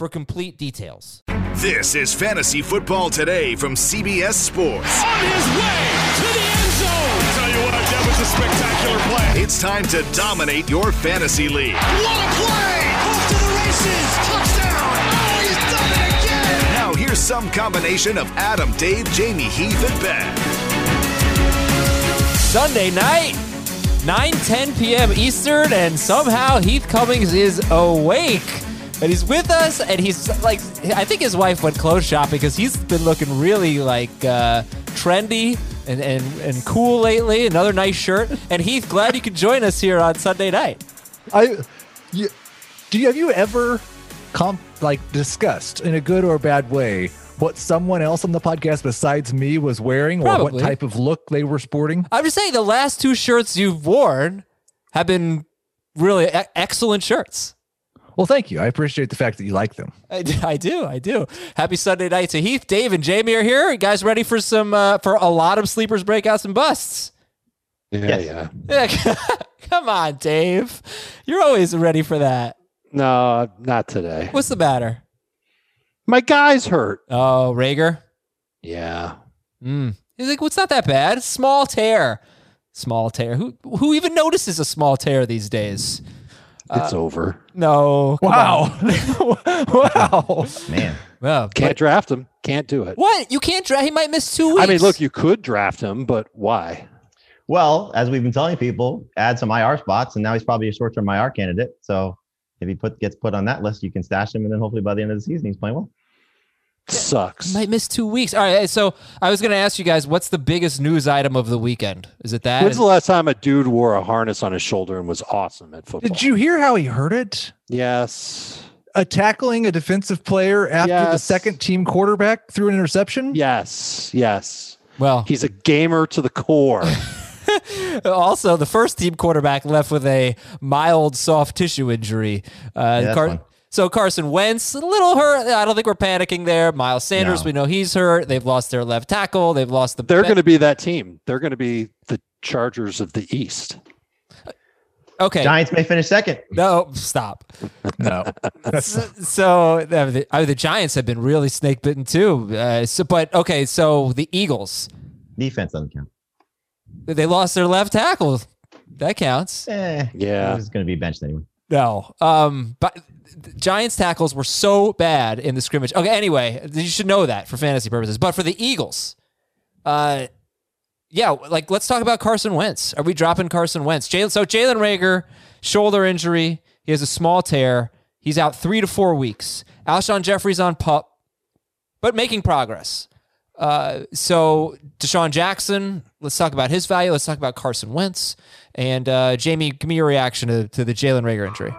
for complete details. This is Fantasy Football Today from CBS Sports. On his way to the end zone. Tell you what, that was a spectacular play. It's time to dominate your fantasy league. What a play! Off to the races. Touchdown. Oh, he's done it again. Now here's some combination of Adam, Dave, Jamie, Heath, and Ben. Sunday night, 9 10 p.m. Eastern, and somehow Heath Cummings is awake. And he's with us, and he's like, I think his wife went clothes shopping because he's been looking really like uh, trendy and, and, and cool lately. Another nice shirt. And Heath, glad you could join us here on Sunday night. I, you, do you have you ever, comp, like discussed in a good or bad way what someone else on the podcast besides me was wearing, or what type of look they were sporting? I'm just saying, the last two shirts you've worn have been really e- excellent shirts. Well, thank you. I appreciate the fact that you like them. I do, I do. Happy Sunday night to Heath, Dave, and Jamie are here. You guys ready for some uh, for a lot of sleepers, breakouts, and busts? Yeah, yeah. Yeah, come on, Dave. You're always ready for that. No, not today. What's the matter? My guy's hurt. Oh, Reagor. Yeah. Mm. He's like, what's not that bad? Small tear. Small tear. Who who even notices a small tear these days? It's over. No. Wow. wow. Man, Well, Can't but- draft him. Can't do it. what? You can't draft. He might miss two weeks. I mean, look, you could draft him, but why? well, as we've been telling people, add some IR spots, and now he's probably a short-term IR candidate. So if he put gets put on that list, you can stash him, and then hopefully by the end of the season, he's playing well. Sucks. might miss two weeks. All right. So I was going to ask you guys, what's the biggest news item of the weekend? Is it that? When's the last time a dude wore a harness on his shoulder and was awesome at football? Did you hear how he hurt it? Yes. A tackling a defensive player after the second team quarterback threw an interception? Yes. Yes. well, He's a gamer to the core. also the first team quarterback left with a mild soft tissue injury. Uh, that's fun. So Carson Wentz, a little hurt. I don't think we're panicking there. Miles Sanders, No. we know he's hurt. They've lost their left tackle. They've lost the. They're going to be that team. They're going to be the Chargers of the East. okay. Giants may finish second. No, stop. No. That's, So uh, the, uh, the Giants have been really snake bitten too. Uh, so, but okay, so the Eagles, Defense doesn't count. they lost their left tackle. That counts. Eh, Yeah. he's going to be benched anyway. No. Um, but the Giants tackles were so bad in the scrimmage. Okay, anyway, you should know that for fantasy purposes. But for the Eagles, uh, yeah, like let's talk about Carson Wentz. Are we dropping Carson Wentz? Jalen, so Jalen Reagor, shoulder injury. He has a small tear. He's out three to four weeks. Alshon Jeffery's on pup, but making progress. Uh, so DeSean Jackson, let's talk about his value. Let's talk about Carson Wentz. And uh, Jamie, give me your reaction to, to the Jalen Reagor injury.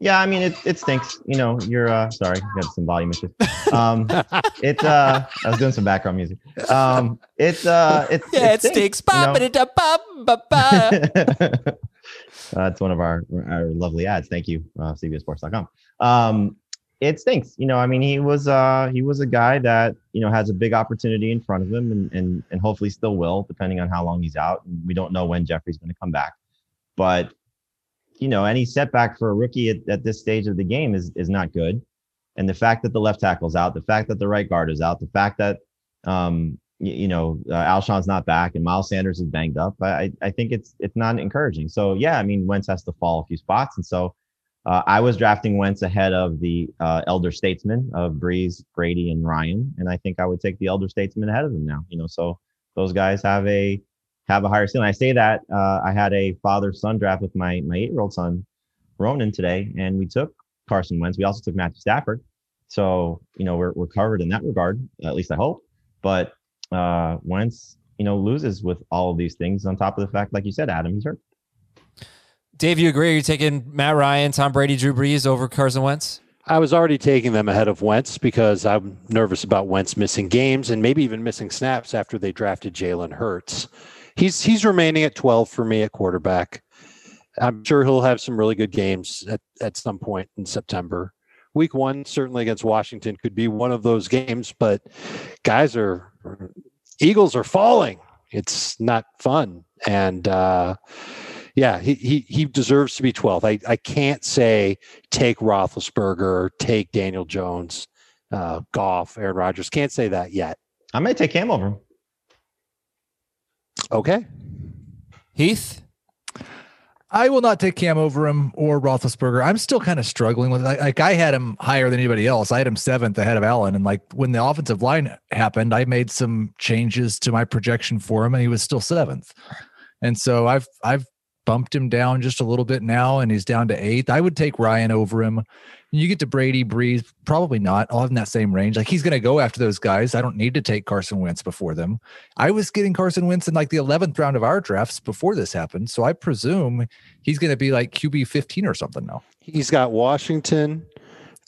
Yeah, I mean it. It stinks. You know, you're uh sorry, got some volume issues. Um, it. Uh, I was doing some background music. Um, it's uh, it's Yeah, it stinks. know. Ba-ba-da-da-ba-ba-ba. That's one of our our lovely ads. Thank you, uh, CBSSports.com. Um, it stinks. You know, I mean, he was uh he was a guy that you know has a big opportunity in front of him, and and and hopefully still will, depending on how long he's out. We don't know when Jeffery's going to come back, but you know, any setback for a rookie at, at this stage of the game is is not good. And the fact that the left tackle's out, the fact that the right guard is out, the fact that um, you, you know uh, Alshon's not back and Miles Sanders is banged up, I I think it's it's not encouraging. So yeah, I mean Wentz has to fall a few spots, and so Uh, I was drafting Wentz ahead of the uh, elder statesmen of Brees, Brady, and Ryan, and I think I would take the elder statesman ahead of them now. You know, so those guys have a have a higher ceiling. I say that uh, I had a father son draft with my my eight year old son, Ronan, today, and we took Carson Wentz. We also took Matthew Stafford. So you know we're we're covered in that regard. At least I hope. But uh, Wentz, you know, loses with all of these things on top of the fact, like you said, Adam, he's hurt. Dave, you agree? You're you taking Matt Ryan, Tom Brady, Drew Brees over Carson Wentz? I was already taking them ahead of Wentz because I'm nervous about Wentz missing games and maybe even missing snaps after they drafted Jalen Hurts. He's he's remaining at 12 for me at quarterback. I'm sure he'll have some really good games at, at some point in September. Week one, certainly against Washington, could be one of those games, but guys are Eagles are falling. It's not fun. And uh yeah, he, he he deserves to be 12th. I, I can't say take Roethlisberger, take Daniel Jones, uh, Goff, Aaron Rodgers. Can't say that yet. I may take him over. Okay. Heath? I will not take Cam over him or Roethlisberger. I'm still kind of struggling with like, like I had him higher than anybody else. I had him seventh ahead of Allen, and like when the offensive line happened, I made some changes to my projection for him, and he was still seventh. And so I've I've bumped him down just a little bit now, and he's down to eighth. I would take Ryan over him. You get to Brady, Brees, probably not. I'll in that same range. Like he's going to go after those guys. I don't need to take Carson Wentz before them. I was getting Carson Wentz in like the 11th round of our drafts before this happened. So I presume he's going to be like QB 15 or something now. He's got Washington,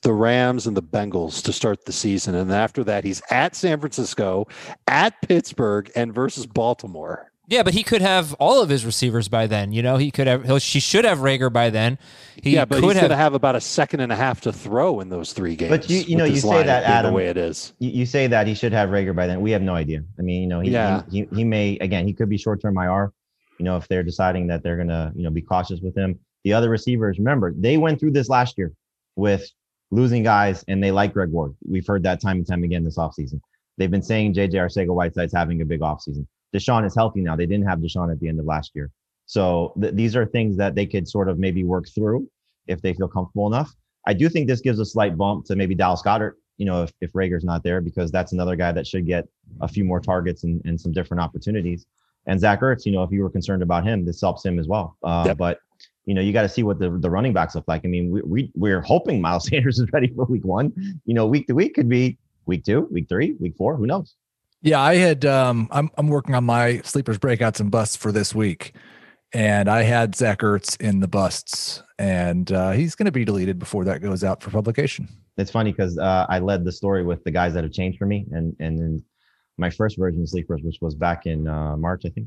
the Rams, and the Bengals to start the season. And after that, he's at San Francisco, at Pittsburgh, and versus Baltimore. Yeah, but he could have all of his receivers by then. You know, he could have. He'll, she should have Reagor by then. He yeah, but could he's have. going to have about a second and a half to throw in those three games. But you- you know, you say that, Adam. the way it is. You, you say that he should have Reagor by then. We have no idea. I mean, you know, he Yeah. he, he, he may again he could be short term IR. You know, if they're deciding that they're gonna you know be cautious with him. The other receivers, remember, they went through this last year with losing guys, and they like Greg Ward. We've heard that time and time again this offseason. They've been saying JJ Arcega Whiteside's having a big offseason. DeSean is healthy now. They didn't have DeSean at the end of last year. So th- these are things that they could sort of maybe work through if they feel comfortable enough. I do think this gives a slight bump to maybe Dallas Goedert, you know, if, if Reagor's not there, because that's another guy that should get a few more targets and, and some different opportunities. And Zach Ertz, you know, if you were concerned about him, this helps him as well. Uh, Yep. But, you know, you got to see what the, the running backs look like. I mean, we, we, we're hoping Miles Sanders is ready for week one. You know, week to week could be week two, week three, week four, who knows? Yeah, I had um I'm I'm working on my sleepers breakouts and busts for this week. And I had Zach Ertz in the busts, and uh, he's going to be deleted before that goes out for publication. it's funny because uh, I led the story with the guys that have changed for me, and and in my first version of Sleepers, which was back in uh, March, I think,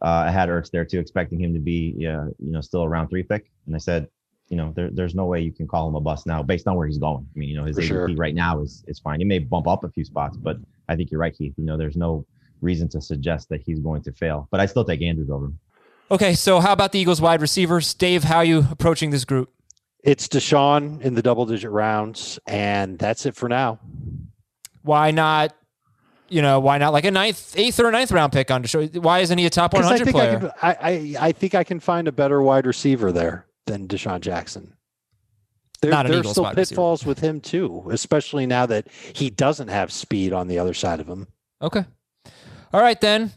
uh, I had Ertz there too, expecting him to be, uh, you know, still a round three pick, and I said, you know, there, there's no way you can call him a bust now based on where he's going. I mean, you know, his For ADP sure. right now is is fine. He may bump up a few spots, but I think you're right, Keith. You know, there's no reason to suggest that he's going to fail, but I still take Andrews over him. okay, so how about the Eagles wide receivers? Dave, how are you approaching this group? It's DeSean in the double digit rounds, and that's it for now. Why not? You know, why not like a ninth, eighth, or ninth round pick on DeSean? Why isn't he a top 100 I think player? I, can, I, I, I think I can find a better wide receiver there than DeSean Jackson. There, Not an there's Eagles still pitfalls with him too, especially now that he doesn't have speed on the other side of him. Okay. All right, then.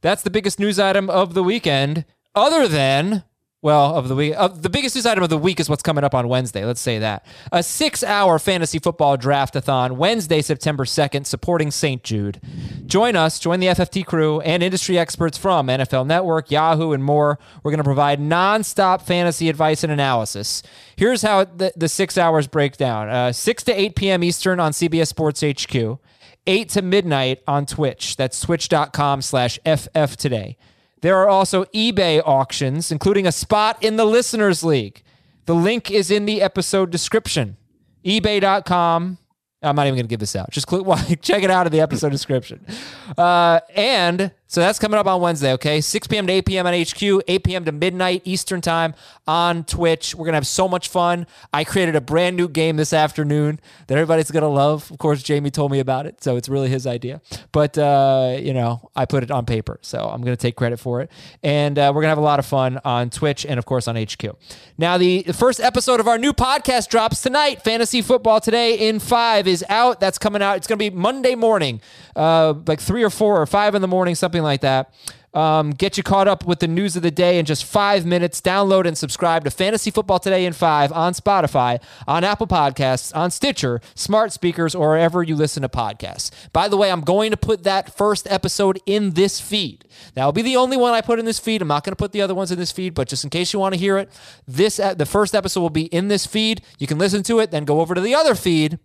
That's the biggest news item of the weekend, other than, well, of the week. Uh, the biggest news item of the week is what's coming up on Wednesday. Let's say that. A six hour fantasy football draftathon Wednesday, September 2nd, supporting St. Jude. Join us, join the FFT crew and industry experts from NFL Network, Yahoo, and more. We're going to provide nonstop fantasy advice and analysis. Here's how the, the six hours break down uh, 6 to 8 p.m. Eastern on CBS Sports HQ. 8 to midnight on Twitch. That's twitch.com slash FF today. There are also eBay auctions, including a spot in the Listeners League. The link is in the episode description. eBay.com. I'm not even going to give this out. Just click, check it out in the episode description. Uh, and So that's coming up on Wednesday, okay? 6 p.m. to 8 p.m. on HQ, 8 p.m. to midnight Eastern time on Twitch. We're going to have so much fun. I created a brand new game this afternoon that everybody's going to love. Of course, Jamie told me about it, so it's really his idea. But, uh, you know, I put it on paper, so I'm going to take credit for it. And uh, we're going to have a lot of fun on Twitch and, of course, on HQ. Now, the first episode of our new podcast drops tonight. Fantasy Football Today in 5 is out. That's coming out. It's going to be Monday morning, uh, like 3 or 4 or 5 in the morning, something like that. Um, get you caught up with the news of the day in just five minutes. Download and subscribe to Fantasy Football Today in five on Spotify, on Apple Podcasts, on Stitcher, smart speakers, or wherever you listen to podcasts. By the way, I'm going to put that first episode in this feed. That will be the only one I put in this feed. I'm not going to put the other ones in this feed, but just in case you want to hear it, this the first episode will be in this feed. You can listen to it, then go over to the other feed,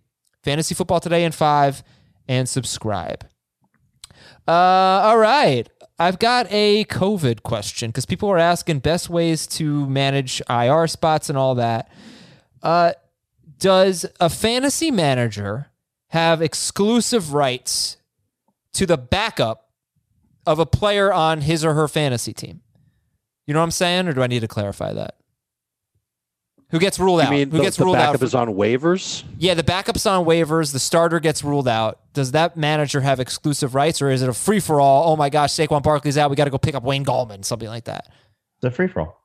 Fantasy Football Today in five, and subscribe. Uh, all right. I've got a COVID question because people are asking best ways to manage IR spots and all that. Uh, does a fantasy manager have exclusive rights to the backup of a player on his or her fantasy team? You know what I'm saying, or do I need to clarify that? Who gets ruled You out? mean Who the, gets the ruled out? backup for- is on waivers? yeah, the backup's on waivers. The starter gets ruled out. Does that manager have exclusive rights, or is it a free for all? Oh my gosh, Saquon Barkley's out. We got to go pick up Wayne Gallman, something like that. The free for all.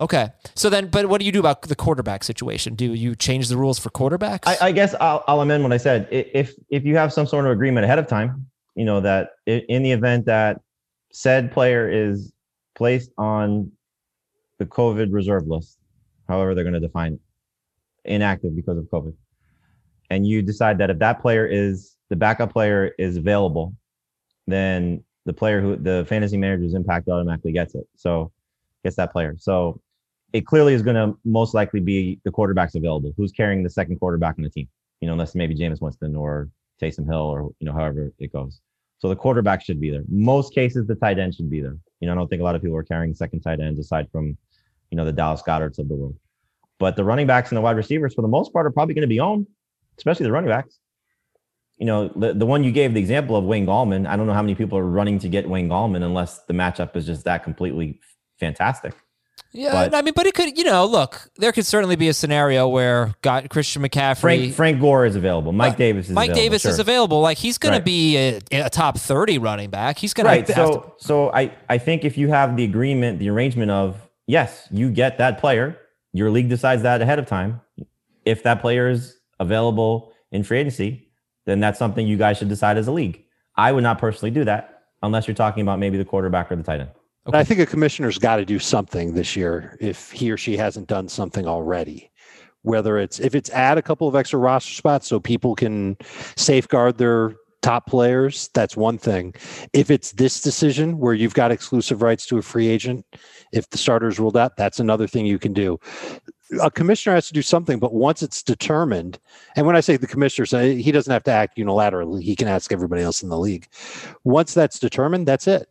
Okay. So then, but what do you do about the quarterback situation? Do you change the rules for quarterbacks? I, I guess I'll, I'll amend what I said. If if you have some sort of agreement ahead of time, you know that in the event that said player is placed on the COVID reserve list, however they're going to define it, inactive because of COVID, and you decide that if that player is the backup player is available, then the player who the fantasy manager's impact automatically gets it. So gets that player. So it clearly is going to most likely be the quarterbacks available. Who's carrying the second quarterback on the team? You know, unless maybe Jameis Winston or Taysom Hill or you know however it goes. So the quarterback should be there. Most cases, the tight end should be there. You know, I don't think a lot of people are carrying second tight ends aside from, you know, the Dallas Goedert's of the world. But the running backs and the wide receivers, for the most part, are probably going to be owned, especially the running backs. You know, the, the one you gave the example of Wayne Gallman, I don't know how many people are running to get Wayne Gallman unless the matchup is just that completely fantastic. Yeah, but- I mean, but it could, you know, look, there could certainly be a scenario where got Christian McCaffrey. Frank Frank Gore is available. Mike Uh, Davis is Mike available. Davis is available. Like he's going Right. to be a, a top thirty running back. He's going Right. to So so I I think if you have the agreement, the arrangement of yes, you get that player. Your league decides that ahead of time. If that player is available in free agency, then that's something you guys should decide as a league. I would not personally do that unless you're talking about maybe the quarterback or the tight end. And I think a commissioner's got to do something this year if he or she hasn't done something already. Whether it's if it's add a couple of extra roster spots so people can safeguard their top players, that's one thing. If it's this decision where you've got exclusive rights to a free agent, if the starter's ruled out, that's another thing you can do. A commissioner has to do something, but once it's determined, and when I say the commissioner, so he doesn't have to act unilaterally, he can ask everybody else in the league. Once that's determined, that's it.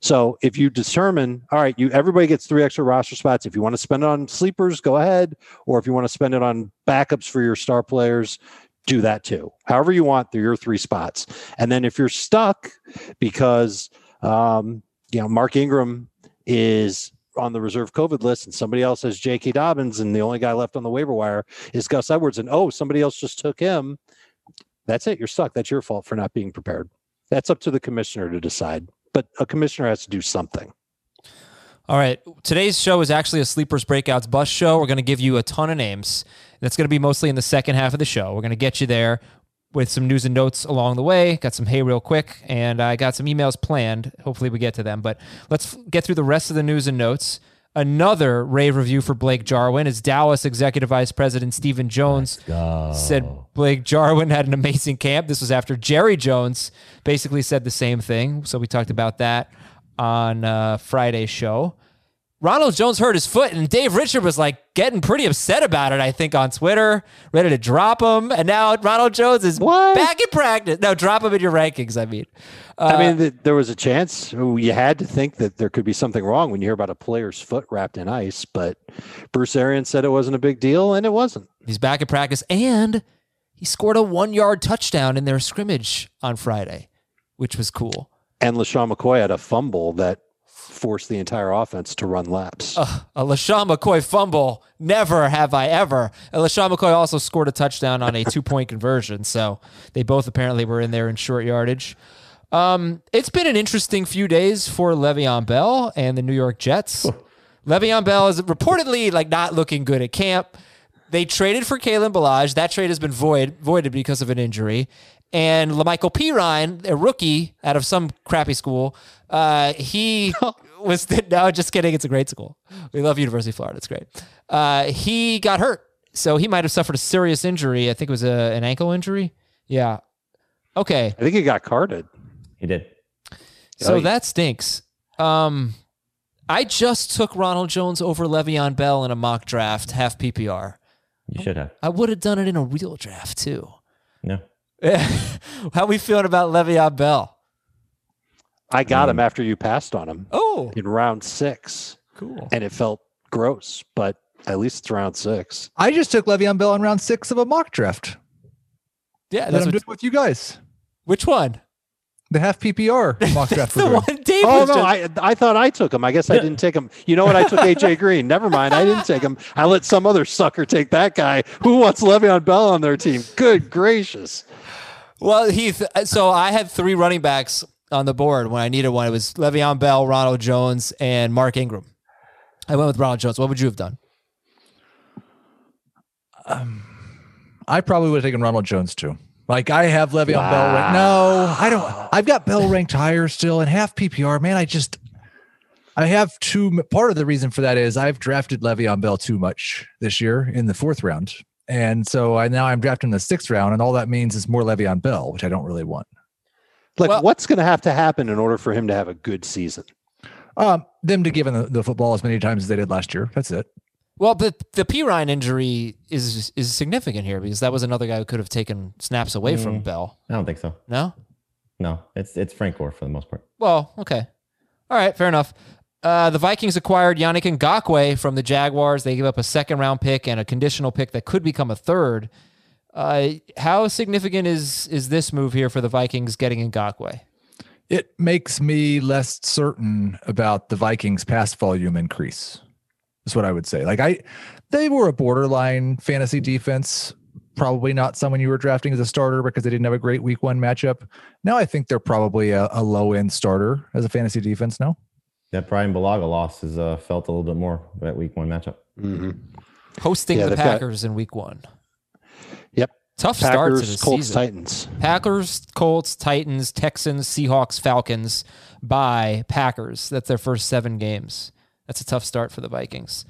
So if you determine, all right, you everybody gets three extra roster spots. If you want to spend it on sleepers, go ahead. Or if you want to spend it on backups for your star players, do that too. However you want, they're your three spots. And then if you're stuck because um, you know Mark Ingram is on the reserve COVID list and somebody else has J.K. Dobbins and the only guy left on the waiver wire is Gus Edwards and oh somebody else just took him, that's it. You're stuck. That's your fault for not being prepared. That's up to the commissioner to decide. But a commissioner has to do something. All right. Today's show is actually a Sleepers Breakouts bus show. We're going to give you a ton of names. That's going to be mostly in the second half of the show. We're going to get you there with some news and notes along the way. Got some hey real quick, and I got some emails planned. Hopefully, we get to them. But let's get through the rest of the news and notes. Another rave review for Blake Jarwin is Dallas Executive Vice President Stephen Jones said Blake Jarwin had an amazing camp. This was after Jerry Jones basically said the same thing. So we talked about that on uh, Friday's show. Ronald Jones hurt his foot, and Dave Richard was like getting pretty upset about it, I think, on Twitter, ready to drop him. And now Ronald Jones is What? back in practice. No, drop him in your rankings, I mean. Uh, I mean, th- there was a chance you had to think that there could be something wrong when you hear about a player's foot wrapped in ice, but Bruce Arians said it wasn't a big deal, and it wasn't. He's back in practice, and he scored a one yard touchdown in their scrimmage on Friday, which was cool. And LeSean McCoy had a fumble that forced the entire offense to run laps. Uh, a LeSean McCoy fumble. Never have I ever. And LeSean McCoy also scored a touchdown on a two point conversion. So they both apparently were in there in short yardage. Um, it's been an interesting few days for Le'Veon Bell and the New York Jets. Le'Veon Bell is reportedly like not looking good at camp. They traded for Kalen Ballage. That trade has been void voided because of an injury. And La'Mical Perine, a rookie out of some crappy school, uh, he was no, just kidding. It's a great school. We love University of Florida. It's great. Uh, he got hurt, so he might have suffered a serious injury. I think it was a, an ankle injury. Yeah. Okay. I think he got carded. He did. So Oh, that stinks. Um, I just took Ronald Jones over Le'Veon Bell in a mock draft, half PPR. You should have. I would have done it in a real draft too. No. How we feeling about Le'Veon Bell? I got him after you passed on him Oh, in round six, cool. and it felt gross, but at least it's round six. I just took Le'Veon Bell in round six of a mock draft. Yeah, That that's I'm what, doing with you guys. which one? The half PPR mock draft. The one Dave Oh no, just- I I thought I took him. I guess I didn't take him. You know what? I took AJ Green. Never mind, I didn't take him. I let some other sucker take that guy. Who wants Le'Veon Bell on their team? Good gracious! Well, Heath. uh, So I had three running backs on the board when I needed one. It was Le'Veon Bell, Ronald Jones, and Mark Ingram. I went with Ronald Jones. What would you have done? Um, I probably would have taken Ronald Jones too. Like I have Le'Veon Bell. Ranked. No, I don't. I've got Bell ranked higher still, and half PPR. Man, I just I have two. Part of the reason for that is I've drafted Le'Veon Bell too much this year in the fourth round, and so I now I'm drafting the sixth round, and all that means is more Le'Veon Bell, which I don't really want. Like, Well- what's going to have to happen in order for him to have a good season? Um, them to give him the, the football as many times as they did last year. That's it. Well, the the Perine injury is is significant here because that was another guy who could have taken snaps away from Bell. I don't think so. No. No, it's it's Frank Gore for the most part. Well, okay. All right, fair enough. Uh, the Vikings acquired Yannick Ngakoue from the Jaguars. They gave up a second round pick and a conditional pick that could become a third. Uh, how significant is is this move here for the Vikings getting Ngakoue? It makes me less certain about the Vikings pass volume increase. Is what I would say. Like I, they were a borderline fantasy defense. Probably not someone you were drafting as a starter because they didn't have a great week one matchup. Now I think they're probably a, a low end starter as a fantasy defense. No, That Brian Balaga loss has uh, felt a little bit more that week one matchup. Hosting Yeah, the they've got- Packers in week one. Tough start to the Colts, season. Titans. Packers, Colts, Titans, Texans, Seahawks, Falcons by Packers. That's their first seven games. That's a tough start for the Vikings.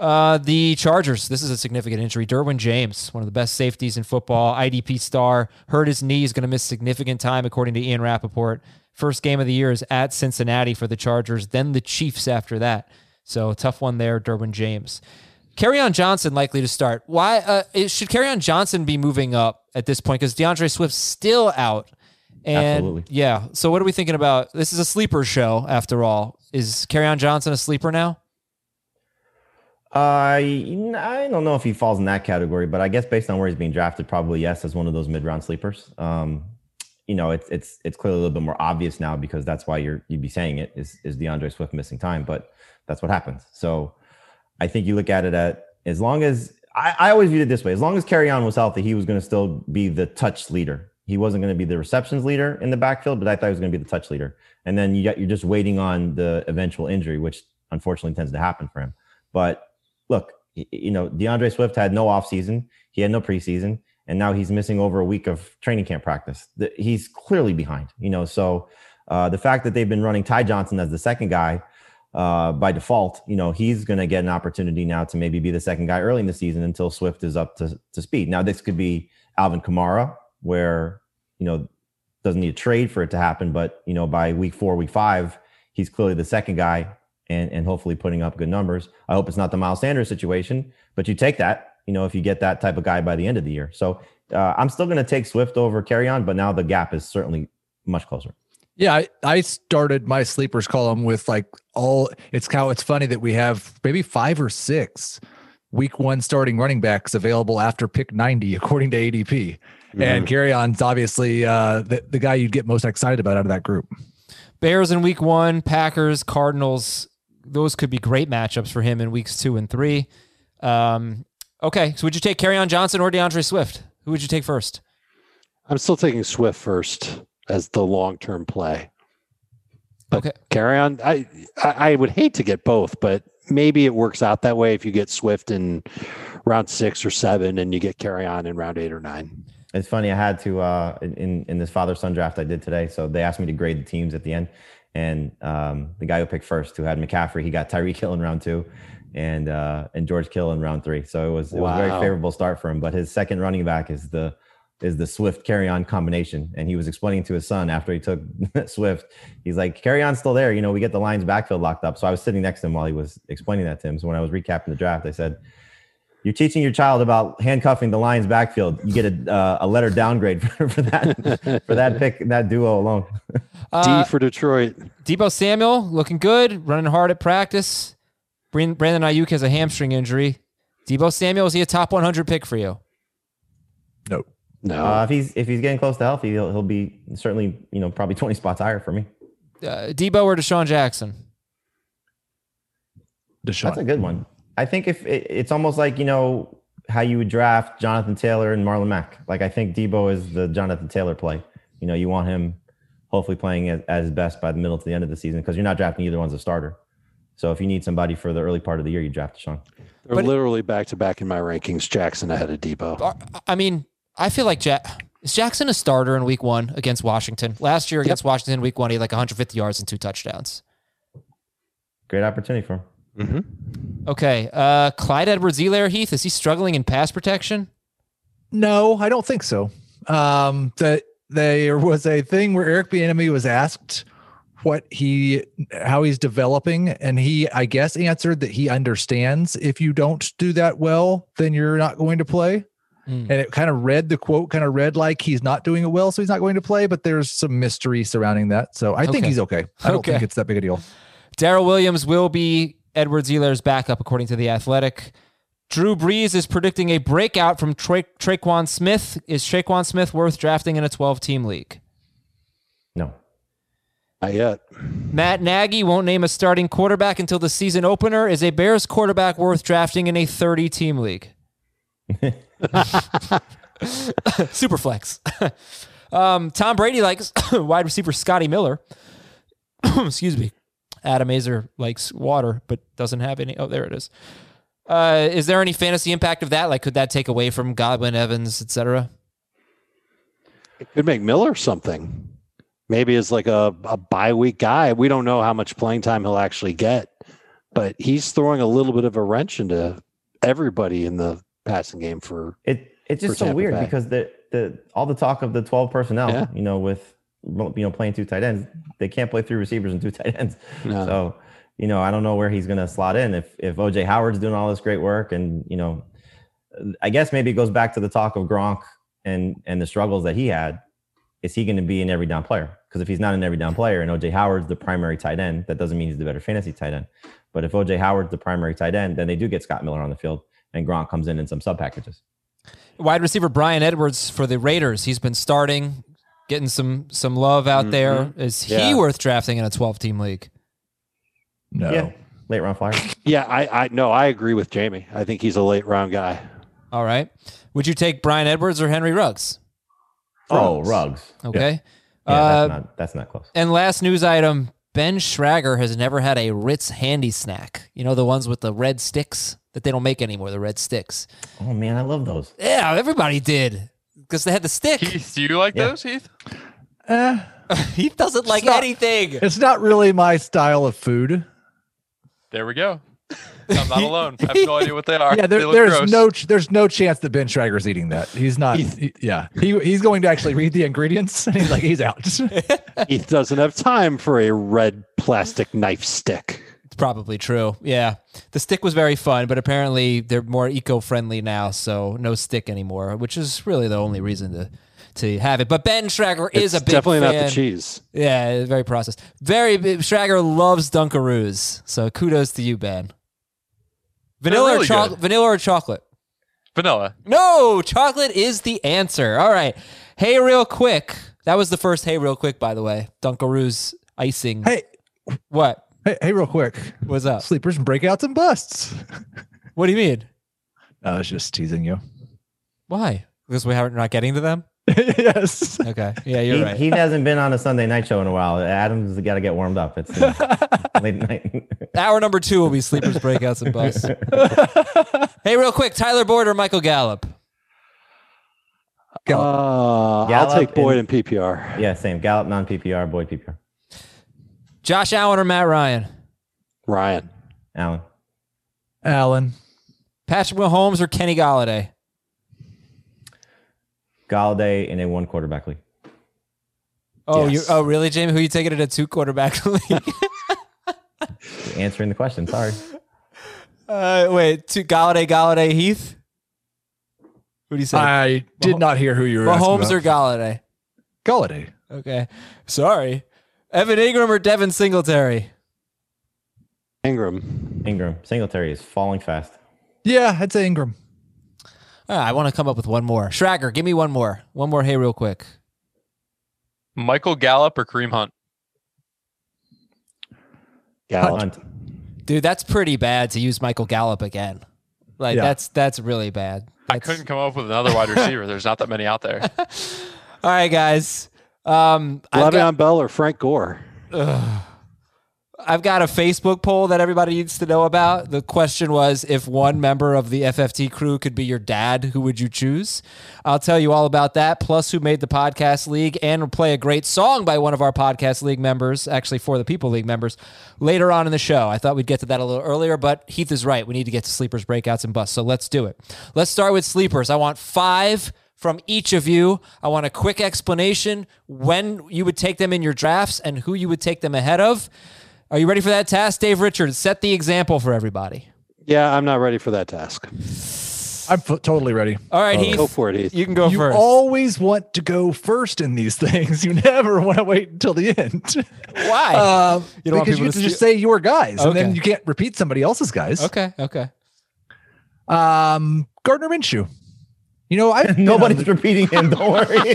Uh, the Chargers. This is a significant injury. Derwin James, one of the best safeties in football, IDP star, hurt his knee. Is going to miss significant time, according to Ian Rapoport. First game of the year is at Cincinnati for the Chargers, then the Chiefs after that. So tough one there, Derwin James. On Johnson likely to start. Why uh, should on Johnson be moving up at this point? Because DeAndre Swift's still out. And Absolutely. yeah, so what are we thinking about? This is a sleeper show after all. Is on Johnson a sleeper now? I I don't know if he falls in that category, but I guess based on where he's being drafted, probably yes, as one of those mid round sleepers. Um, you know, it's it's it's clearly a little bit more obvious now because that's why you're you'd be saying it is is DeAndre Swift missing time, but that's what happens. So I think you look at it at as long as I, I always viewed it this way: as long as Kerryon was healthy, he was going to still be the touch leader. He wasn't going to be the receptions leader in the backfield, but I thought he was going to be the touch leader. And then you got you're just waiting on the eventual injury, which unfortunately tends to happen for him. But look, you know, DeAndre Swift had no offseason, he had no preseason, and now he's missing over a week of training camp practice. He's clearly behind, you know. So uh, the fact that they've been running Ty Johnson as the second guy uh, by default, you know, he's going to get an opportunity now to maybe be the second guy early in the season until Swift is up to, to speed. Now, this could be Alvin Kamara, where, you know, doesn't need a trade for it to happen, but, you know, by week four, week five, he's clearly the second guy and, and hopefully putting up good numbers. I hope it's not the Miles Sanders situation, but you take that, you know, if you get that type of guy by the end of the year. So uh, I'm still going to take Swift over Kerryon, but now the gap is certainly much closer. Yeah, I, I started my sleepers column with like all it's how it's funny that we have maybe five or six week one starting running backs available after pick 90 according to ADP. And Kerryon's obviously uh the, the guy you'd get most excited about out of that group. Bears in week one, Packers, Cardinals. Those could be great matchups for him in weeks two and three. Um, okay, so would you take Kerryon Johnson or DeAndre Swift? Who would you take first? I'm still taking Swift first as the long term play. But Okay. Kerryon. I, I I would hate to get both, but maybe it works out that way if you get Swift in round six or seven, and you get Kerryon in round eight or nine. It's funny. I had to uh, in in this father son draft I did today. So they asked me to grade the teams at the end, and um, the guy who picked first, who had McCaffrey, he got Tyreek Hill in round two, and uh, and George Kittle in round three. So it was it was a very favorable start for him. But his second running back is the is the Swift Kerryon combination, and he was explaining to his son after he took Swift. He's like, Kerryon still there. You know, we get the Lions backfield locked up. So I was sitting next to him while he was explaining that to him. So when I was recapping the draft, I said. You're teaching your child about handcuffing the Lions backfield. You get a uh, a letter downgrade for, for that for that pick that duo alone. Uh, D for Detroit. Deebo Samuel looking good, running hard at practice. Brandon Aiyuk has a hamstring injury. Deebo Samuel is he a top 100 pick for you? No. No, Uh, if he's if he's getting close to healthy, he'll he'll be certainly you know probably 20 spots higher for me. Uh, Deebo or DeSean Jackson? DeSean. That's a good one. I think if it, it's almost like you know how you would draft Jonathan Taylor and Marlon Mack. Like I think Deebo is the Jonathan Taylor play. You know, you want him hopefully playing at, at his best by the middle to the end of the season because you're not drafting either one's a starter. So if you need somebody for the early part of the year, you draft DeSean. they're but- literally back to back in my rankings. Jackson ahead of Deebo. I mean, I feel like Jack. Is Jackson a starter in week one against Washington? Last year against Washington, week one, he had like 150 yards and two touchdowns. Great opportunity for him. Okay. Uh, Clyde Edwards Helaire Heath, is he struggling in pass protection? No, I don't think so. Um, that there was a thing where Eric Bieniemy was asked what he how he's developing, and he I guess answered that he understands if you don't do that well, then you're not going to play. Hmm. And it kind of read the quote kind of read like he's not doing it well, so he's not going to play. But there's some mystery surrounding that, so I think he's okay. I don't Okay. think it's that big a deal. Darrel Williams will be Edward Helaire's backup, according to The Athletic. Drew Brees is predicting a breakout from Tra- Tre'Quan Smith. Is Tre'Quan Smith worth drafting in a 12 team league? No. Not yet. Matt Nagy won't name a starting quarterback until the season opener. Is a Bears quarterback worth drafting in a 30 team league? Superflex. um, Tom Brady likes wide receiver Scotty Miller. Excuse me. Adam Aizer likes water, but doesn't have any. Oh, there it is. Uh, is there any fantasy impact of that? Like, could that take away from Godwin, Evans, etc.? It could make Miller something. Maybe as like a, a bye week guy. We don't know how much playing time he'll actually get, but he's throwing a little bit of a wrench into everybody in the passing game for It it's just so Tampa weird Bay. because the the all the talk of the 12 personnel, Yeah. you know, with you know playing two tight ends, they can't play three receivers and two tight ends. No. So, you know, I don't know where he's going to slot in if if OJ Howard's doing all this great work and, you know, I guess maybe it goes back to the talk of Gronk and and the struggles that he had. Is he going to be an every down player? Because if he's not an every down player and OJ Howard's the primary tight end, that doesn't mean he's the better fantasy tight end. But if OJ Howard's the primary tight end, then they do get Scott Miller on the field and Gronk comes in in some sub packages. Wide receiver Bryan Edwards for the Raiders. He's been starting, getting some some love out there. Is he Yeah. worth drafting in a 12 team league? No. Yeah, late round flyer. yeah. I I no, I agree with Jamie. I think he's a late round guy. All right. Would you take Bryan Edwards or Henry Ruggs? Oh, Ruggs. Okay. Yeah, Uh, that's not that's not close. and last news item Ben Schrager has never had a Ritz handy snack. You know, the ones with the red sticks that they don't make anymore, the red sticks. Oh man, I love those. Yeah, everybody did because they had the stick. Heath, do you like Yeah. those, Heath? Eh, he doesn't like not- anything. it's not really my style of food. There we go. I'm not alone. I have no idea what they are. Yeah, there, look there's gross. no there's no chance that Ben Schrager's eating that. He's not. he- yeah, he he's going to actually read the ingredients and he's like he's out. He doesn't have time for a red plastic knife stick. It's probably true. Yeah. The stick was very fun, but apparently they're more eco friendly now, so no stick anymore, which is really the only reason to to have it. But Ben Schrager is It's a big definitely not the cheese. Yeah, very processed. Very big. Schrager loves Dunkaroos, so kudos to you, Ben. Vanilla really or chocolate? Vanilla or chocolate? vanilla. No, chocolate is the answer. All right. Hey, real quick. That was the first hey, real quick, by the way. Dunkaroos icing. Hey, What? hey, hey, real quick. What's up? Sleepers and breakouts and busts. What do you mean? I was just teasing you. Why? Because we haven't not getting to them. yes. Okay. Yeah, you're he, right. he hasn't been on a Sunday night show in a while. Adam's got to get warmed up. It's uh, late night. Hour number two will be sleepers, breakouts, and busts. hey, real quick, Tyler Boyd or Michael Gallup? Go. Uh, I'll take Boyd and- and PPR. yeah, same. Gallup non PPR, Boyd PPR. Josh Allen or Matt Ryan? Ryan. Allen. Allen. Patrick Mahomes or Kenny Golladay? Golladay in a one quarterback league. Oh, Yes. you oh really, Jamie? Who you taking in a two quarterback league? Answering the question. Sorry. uh, wait, two Golladay, Golladay, Heath. Who do you say? I did not hear who you were Mahomes asking or Golladay? Golladay. Okay, sorry. Evan Engram or Devin Singletary? Engram. Engram. Singletary is falling fast. Yeah, I'd say Engram. Ah, I want to come up with one more. Schrager, give me one more. One more. Hey, real quick. Michael Gallup or Kareem Hunt? Gallup. Hunt. Dude, that's pretty bad to use Michael Gallup again. Like Yeah. that's that's really bad. I couldn't come up with another wide receiver. There's not that many out there. All right, guys. Um, I've got, Le'Veon Bell or Frank Gore? I've got a Facebook poll that everybody needs to know about. The question was if one member of the FFT crew could be your dad, who would you choose? I'll tell you all about that, plus who made the podcast league, and we'll play a great song by one of our podcast league members, actually for the People League members, later on in the show. I thought we'd get to that a little earlier, but Heath is right. We need to get to sleepers, breakouts, and busts. So let's do it. Let's start with sleepers. I want five from each of you. I want a quick explanation when you would take them in your drafts and who you would take them ahead of. Are you ready for that task, Dave Richards? Set the example for everybody. Yeah, I'm not ready for that task. I'm f- totally ready. All right, Heath. Go for it, Heath. You can go you first. always want to go first in these things. You never want to wait until the end. Why? Um, You don't want because you people get to to just say your guys, and then you can't repeat somebody else's guys. okay, okay. Um, Gardner Minshew. You know, I Nobody's repeating him. Don't worry.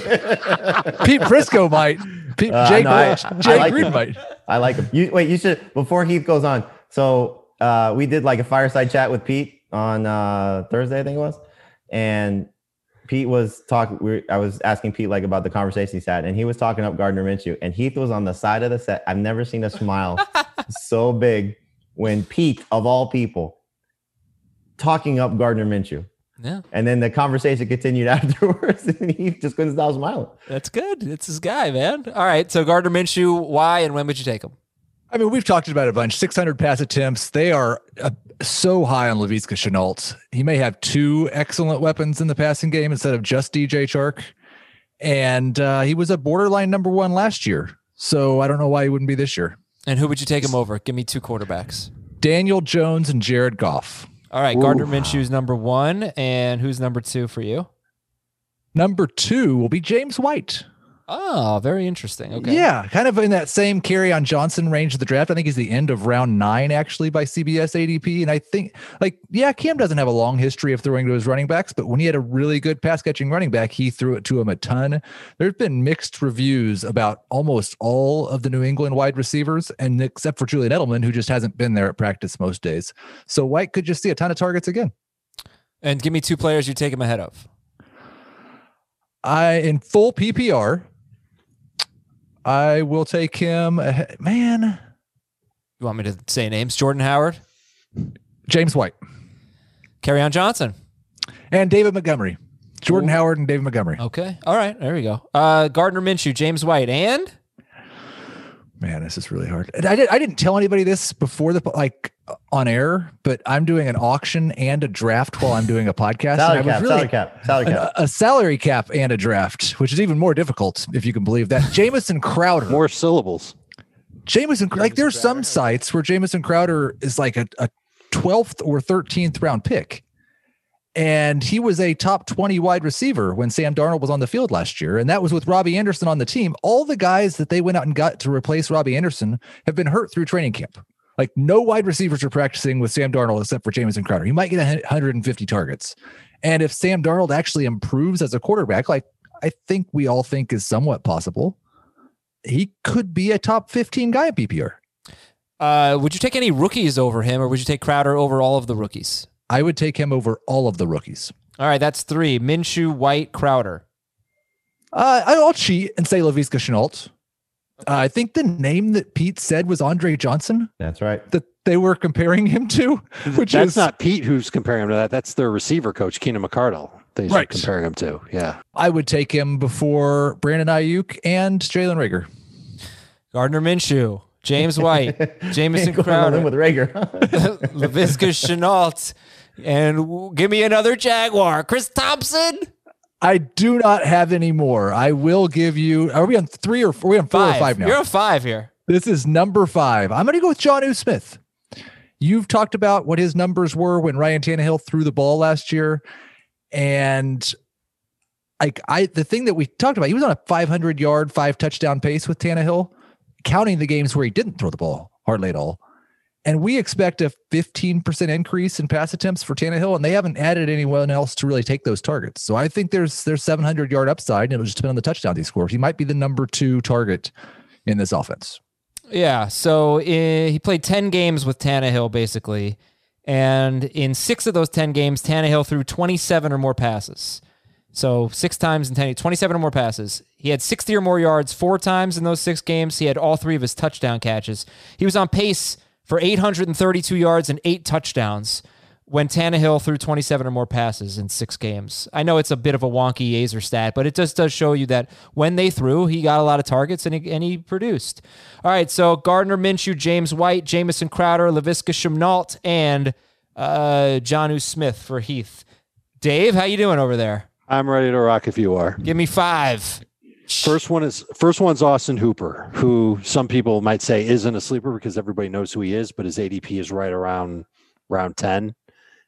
Pete Prisco might. Pete, Uh, Jay, no, I- Jay I like Green him. might. I like him. You wait. You should before Heath goes on. So uh, we did like a fireside chat with Pete on uh, Thursday, I think it was, and Pete was talking. We I was asking Pete like about the conversation he's had, and he was talking up Gardner Minshew, and Heath was on the side of the set. I've never seen a smile so big when Pete, of all people, talking up Gardner Minshew. Yeah, And then the conversation continued afterwards, and he just couldn't stop smiling. that's good. It's his guy, man. All right, so Gardner Minshew, why and when would you take him? I mean, we've talked about it a bunch. 600 pass attempts. They are uh, so high on Laviska Shenault. He may have two excellent weapons in the passing game instead of just DJ Chark. And uh, he was a borderline number one last year. So I don't know why he wouldn't be this year. And who would you take him over? Give me two quarterbacks. Daniel Jones and Jared Goff. All right, Gardner Minshew's number one, and who's number two for you? Number two will be James White. Oh, very interesting. Okay. Yeah, kind of in that same Kerryon Johnson range of the draft. I think he's the end of round nine, actually, by CBS ADP. And I think, like, yeah, Cam doesn't have a long history of throwing to his running backs, but when he had a really good pass catching running back, he threw it to him a ton. There's been mixed reviews about almost all of the New England wide receivers, and except for Julian Edelman, who just hasn't been there at practice most days. So White could just see a ton of targets again. And give me two players you take him ahead of. I in full PPR. I will take him. ahe- Man, You want me to say names? Jordan Howard, James White Kerryon Johnson. and David Montgomery. Jordan Ooh. Howard and David Montgomery. Okay. All right. There we go. Uh, Gardner Minshew, James White, and Man, this is really hard. And I did. I didn't tell anybody this before the like on air, but I'm doing an auction and a draft while I'm doing a podcast. and I Salary was cap, really- salary cap, salary cap. A, a salary cap and a draft, which is even more difficult if you can believe that. Jamison Crowder. More syllables. Jamison, like there's some sites where Jamison Crowder is like a, a 12th or 13th round pick. And he was a top 20 wide receiver when Sam Darnold was on the field last year. And that was with Robbie Anderson on the team. All the guys that they went out and got to replace Robbie Anderson have been hurt through training camp. Like no wide receivers are practicing with Sam Darnold except for Jamison Crowder. He might get a 150 targets. And if Sam Darnold actually improves as a quarterback, like I think we all think is somewhat possible, he could be a top 15 guy at PPR. Uh, would you take any rookies over him, or would you take Crowder over all of the rookies? I would take him over all of the rookies. All right, that's three: Minshew, White, Crowder. Uh, I'll cheat and say Laviska Shenault. Uh, I think the name that Pete said was Andre Johnson That's right. that they were comparing him to, which That's is not Pete who's comparing him to that. That's their receiver coach, Keenan McCardell. That he's Right. comparing him to. Yeah. I would take him before Brandon Aiyuk and Jalen Reagor. Gardner Minshew, James White, Jamison Going on a limb Crowder, with Rager. Laviska Shenault, and give me another Jaguar, Chris Thompson. I do not have any more. I will give you. Are we on three or four? Are we on four Five. or five now? You're on five here. This is number five. I'm going to go with Jonnu Smith. You've talked about what his numbers were when Ryan Tannehill threw the ball last year, and like I, the thing that we talked about, he was on a 500 yard, five touchdown pace with Tannehill, counting the games where he didn't throw the ball hardly at all. And we expect a 15% increase in pass attempts for Tannehill, and they haven't added anyone else to really take those targets. So I think there's there's 700 yard upside, and it'll just depend on the touchdowns he scores. He might be the number two target in this offense. Yeah. So uh, he played 10 games with Tannehill, basically. And in six of those 10 games, Tannehill threw 27 or more passes. So six times in 10, 27 or more passes. He had 60 or more yards four times in those six games. He had all three of his touchdown catches. He was on pace for 832 yards and eight touchdowns when Tannehill threw 27 or more passes in six games. I know it's a bit of a wonky Aizer stat, but it just does show you that when they threw, he got a lot of targets and he, and he produced. All right, so Gardner Minshew, James White, Jamison Crowder, Laviska Shenault, and uh, Jonnu Smith for Heath. Dave, how you doing over there? I'm ready to rock if you are. Give me five. First one is first one's Austin Hooper, who some people might say isn't a sleeper because everybody knows who he is, but his ADP is right around round 10.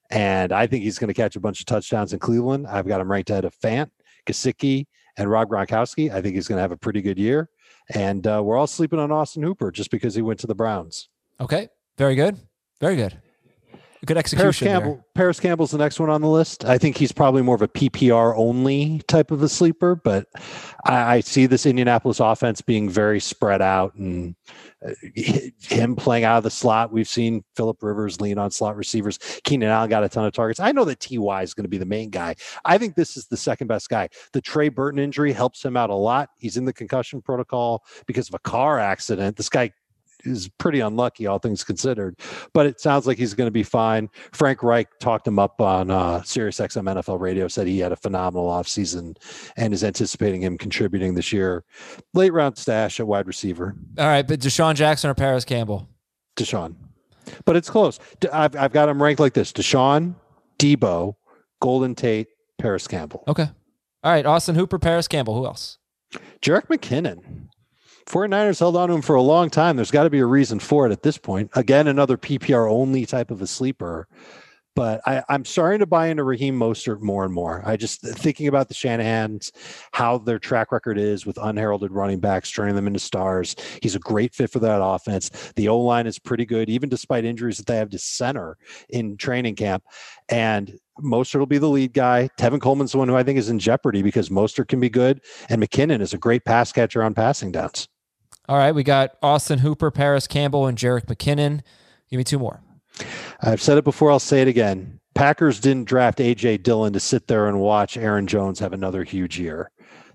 And I think he's going to catch a bunch of touchdowns in Cleveland. I've got him ranked ahead of Fant, Gesicki, and Rob Gronkowski. I think he's going to have a pretty good year. And uh, we're all sleeping on Austin Hooper just because he went to the Browns. Okay, very good. Very good. Good Paris execution. there. Campbell. Parris Campbell's the next one on the list. I think he's probably more of a PPR only type of a sleeper, but I, I see this Indianapolis offense being very spread out and uh, him playing out of the slot. We've seen Philip Rivers lean on slot receivers. Keenan Allen got a ton of targets. I know that Ty is going to be the main guy. I think this is the second best guy. The Trey Burton injury helps him out a lot. He's in the concussion protocol because of a car accident. This guy is pretty unlucky, all things considered. But it sounds like he's going to be fine. Frank Reich talked him up on uh, Sirius XM NFL Radio, said he had a phenomenal offseason and is anticipating him contributing this year. Late round stash at wide receiver, All right, but DeSean Jackson or Parris Campbell? DeSean. But it's close. I've, I've got him ranked like this DeSean, Deebo, Golden Tate, Parris Campbell. Okay. All right, Austin Hooper, Parris Campbell. Who else? Jerick McKinnon. 49ers held on to him for a long time. There's got to be a reason for it at this point. Again, another PPR only type of a sleeper. But I, I'm starting to buy into Raheem Mostert more and more. I just uh, thinking about the Shanahan's, how their track record is with unheralded running backs, turning them into stars. He's a great fit for that offense. The O line is pretty good, even despite injuries that they have to center in training camp. And Mostert will be the lead guy. Tevin Coleman's the one who I think is in jeopardy because Mostert can be good, and McKinnon is a great pass catcher on passing downs. All right, we got Austin Hooper, Parris Campbell, and Jerick McKinnon. Give me two more. I've said it before, I'll say it again. Packers didn't draft AJ Dillon to sit there and watch Aaron Jones have another huge year.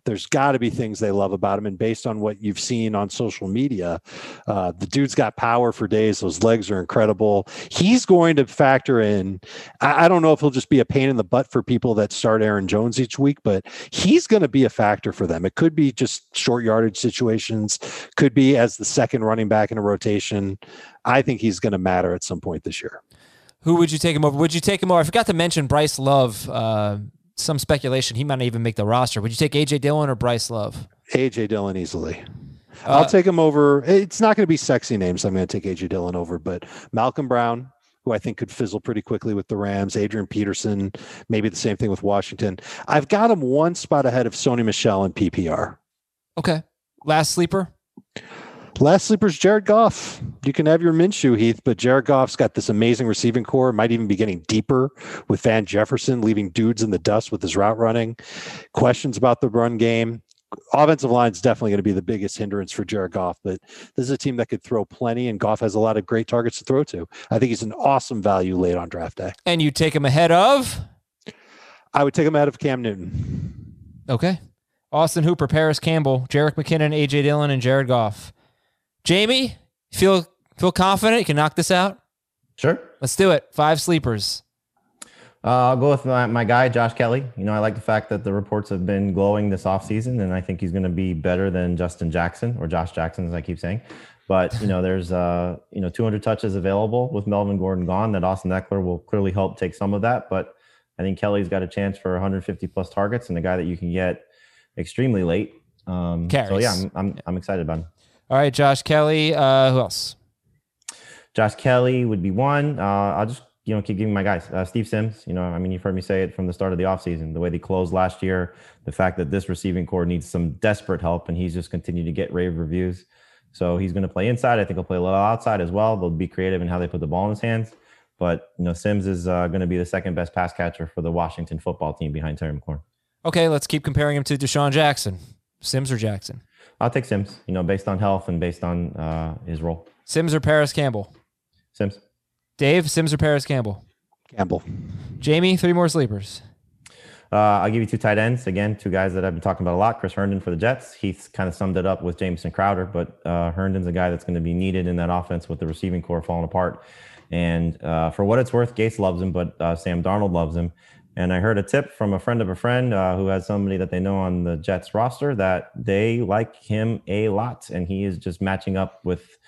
There's got to be things they love about him. And based on what you've seen on social media, uh, the dude's got power for days. Those legs are incredible. He's going to factor in. I, I don't know if he'll just be a pain in the butt for people that start Aaron Jones each week, but he's going to be a factor for them. It could be just short yardage situations, could be as the second running back in a rotation. I think he's going to matter at some point this year. Who would you take him over? Would you take him over? I forgot to mention Bryce Love. Uh, some speculation he might not even make the roster. Would you take AJ Dillon or Bryce Love? AJ Dillon easily. Uh, I'll take him over. It's not going to be sexy names. I'm going to take AJ Dillon over, but Malcolm Brown, who I think could fizzle pretty quickly with the Rams, Adrian Peterson, maybe the same thing with Washington. I've got him one spot ahead of Sony Michel in PPR. Okay. Last sleeper. Last sleeper's Jared Goff. You can have your Minshew, Heath, but Jared Goff's got this amazing receiving corps. Might even be getting deeper with Van Jefferson, leaving dudes in the dust with his route running. Questions about the run game. offensive line is definitely going to be the biggest hindrance for Jared Goff, but this is a team that could throw plenty, and Goff has a lot of great targets to throw to. I think he's an awesome value late on draft day. And you take him ahead of? I would take him out of Cam Newton. Okay. Austin Hooper, Parris Campbell, Jerick McKinnon, AJ Dillon, and Jared Goff. Jamie, feel feel confident you can knock this out? Sure. Let's do it. Five sleepers. Uh, I'll go with my, my guy, Josh Kelley. You know, I like the fact that the reports have been glowing this offseason, and I think he's going to be better than Justin Jackson or Josh Jackson, as I keep saying. But, you know, there's, uh, you know, 200 touches available with Melvin Gordon gone that Austin Ekeler will clearly help take some of that. But I think Kelley's got a chance for 150 plus targets and a guy that you can get extremely late. Um, so, yeah, I'm, I'm, I'm excited about him. All right, Josh Kelley. Uh, who else? Josh Kelley would be one. Uh, I'll just you know keep giving my guys. Uh, Steve Sims. You know, I mean, you've heard me say it from the start of the offseason. The way they closed last year, the fact that this receiving corps needs some desperate help, and he's just continued to get rave reviews. So he's going to play inside. I think he'll play a little outside as well. They'll be creative in how they put the ball in his hands. But you know, Sims is uh, going to be the second best pass catcher for the Washington football team behind Terry McLaurin. Okay, let's keep comparing him to Deshaun Jackson. Sims or Jackson? I'll take Sims. You know, based on health and based on uh, his role. Sims or Parris Campbell? Sims. Dave, Sims or Parris Campbell? Campbell. Jamie, three more sleepers. Uh, I'll give you two tight ends. Again, two guys that I've been talking about a lot. Chris Herndon for the Jets. Heath kind of summed it up with Jamison Crowder, but uh, Herndon's a guy that's going to be needed in that offense with the receiving corps falling apart. And uh, for what it's worth, Gase loves him, but uh, Sam Darnold loves him. And I heard a tip from a friend of a friend uh, who has somebody that they know on the Jets roster that they like him a lot, and he is just matching up with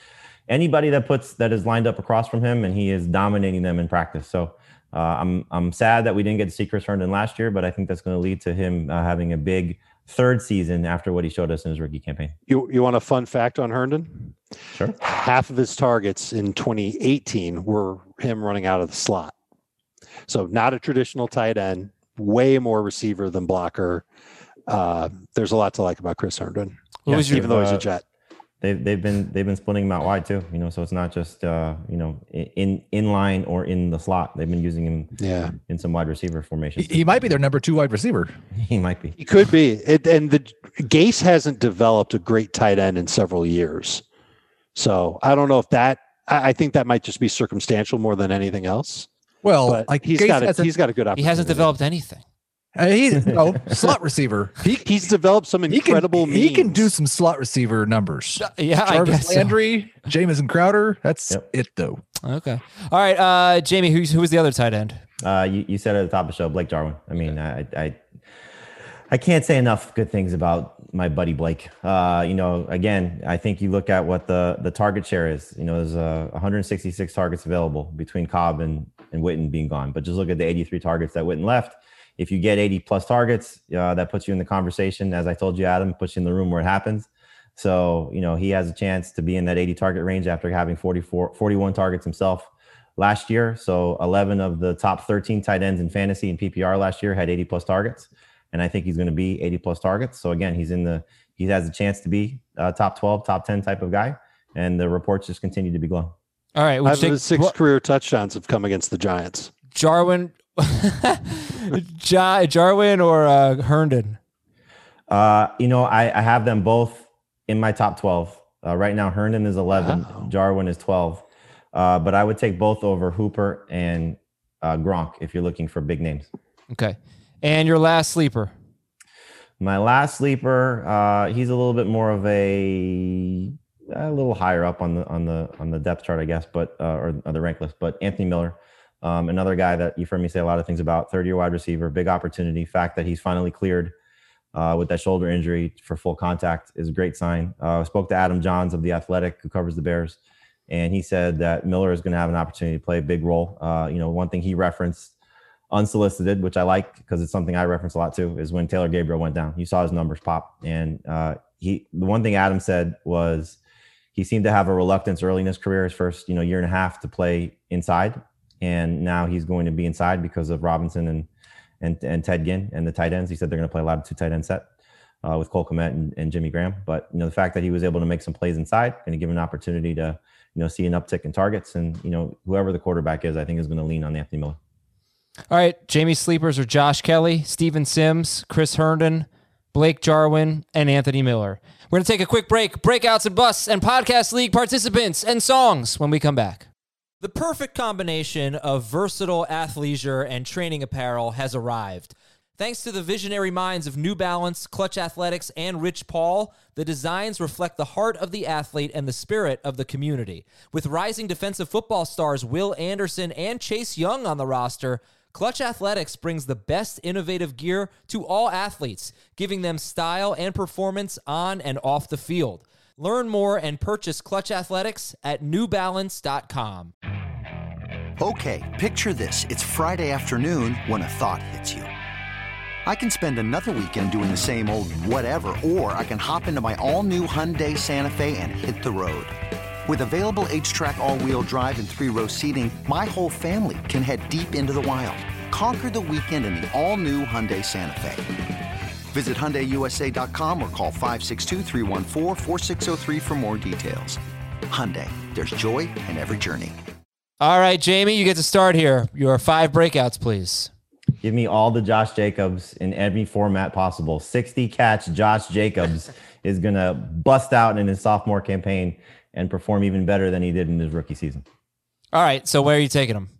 anybody that puts that is lined up across from him, and he is dominating them in practice. So uh, I'm I'm sad that we didn't get to see Chris Herndon last year, but I think that's going to lead to him uh, having a big third season after what he showed us in his rookie campaign. You you want a fun fact on Herndon? Sure. Half of his targets in 2018 were him running out of the slot. So not a traditional tight end, way more receiver than blocker. Uh, there's a lot to like about Chris Herndon, Who was your- even though he's uh, a Jet. They've they've been they've been splitting him out wide too. You know, so it's not just uh, you know in in line or in the slot. They've been using him Yeah, in some wide receiver He, formations. he might be their number two wide receiver. He might be. he could be. It, and the Gase hasn't developed a great tight end in several years, so I don't know if that. I, I think that might just be circumstantial more than anything else. Well, But like he's Gase got a, hasn't- he's got a good He hasn't developed anything. uh, he no slot receiver. He He's developed some he can incredible. he can do some slot receiver numbers. Yeah, I Jarvis guess. so. Landry, Jamison Crowder. That's Yep. it though. Okay. All right, uh, Jamie, who's who was the other tight end? Uh, you, you said at the top of the show, Blake Jarwin. I mean, I, I I can't say enough good things about my buddy Blake. Uh, you know, again, I think you look at what the the target share is. You know, there's uh, 166 targets available between Cobb and and Witten being gone. But just look at the 83 targets that Witten left. If you get 80 plus targets, uh, that puts you in the conversation. As I told you, Adam, puts you in the room where it happens. So, you know, he has a chance to be in that 80 target range after having 44, 41 targets himself last year. So 11 of the top 13 tight ends in fantasy and PPR last year had 80 plus targets. And I think he's going to be 80 plus targets. So again, he's in the, he has a chance to be a top 12, top 10 type of guy. And the reports just continue to be glowing. All right, we'll take six Ro- career touchdowns have come against the Giants. Jarwin, ja, Jarwin or uh, Herndon. Uh, you know, I, I have them both in my top 12. Uh, right now, Herndon is 11, Wow. Jarwin is 12. Uh, but I would take both over Hooper and uh, Gronk if you're looking for big names. Okay, and your last sleeper. My last sleeper, uh, he's a little bit more of a a little higher up on the on the on the depth chart, I guess, but uh, or, the rank list. But Anthony Miller, um, another guy that you've heard me say a lot of things about. Third year wide receiver, big opportunity. Fact that he's finally cleared uh, with that shoulder injury for full contact is a great sign. Uh, I spoke to Adam Jahns of the Athletic, who covers the Bears, and he said that Miller is going to have an opportunity to play a big role. Uh, you know, one thing he referenced unsolicited, which I like because it's something I reference a lot too, is when Taylor Gabriel went down. You saw his numbers pop, and uh, he the one thing Adam said was he seemed to have a reluctance early in his career, his first you know year and a half to play inside, and now he's going to be inside because of Robinson and and and Ted Ginn and the tight ends. He said they're going to play a lot of two tight end set. Uh, with Cole Kmet and, and Jimmy Graham, but you know the fact that he was able to make some plays inside, to give him an opportunity to you know see an uptick in targets, and you know whoever the quarterback is, I think is going to lean on Anthony Miller. All right, Jamie sleepers are Josh Kelley, Steven Sims, Chris Herndon, Blake Jarwin, and Anthony Miller. We're going to take a quick break. Breakouts and busts and podcast league participants and songs when we come back. The perfect combination of versatile athleisure and training apparel has arrived. Thanks to the visionary minds of New Balance, Clutch Athletics, and Rich Paul, the designs reflect the heart of the athlete and the spirit of the community. With rising defensive football stars Will Anderson and Chase Young on the roster, Clutch Athletics brings the best innovative gear to all athletes, giving them style and performance on and off the field. Learn more and purchase Clutch Athletics at newbalance.com. Okay, picture this. It's Friday afternoon when a thought hits you. I can spend another weekend doing the same old whatever, or I can hop into my all new Hyundai Santa Fe and hit the road. With available HTRAC, all wheel drive, and three row seating, my whole family can head deep into the wild. Conquer the weekend in the all new Hyundai Santa Fe. Visit HyundaiUSA.com or call 562-314-4603 for more details. Hyundai, there's joy in every journey. All right, Jamie, you get to start here. Your five breakouts, please. Give me all the Josh Jacobs in every format possible. 60 catch Josh Jacobs is going to bust out in his sophomore campaign and perform even better than he did in his rookie season. All right, so where are you taking him?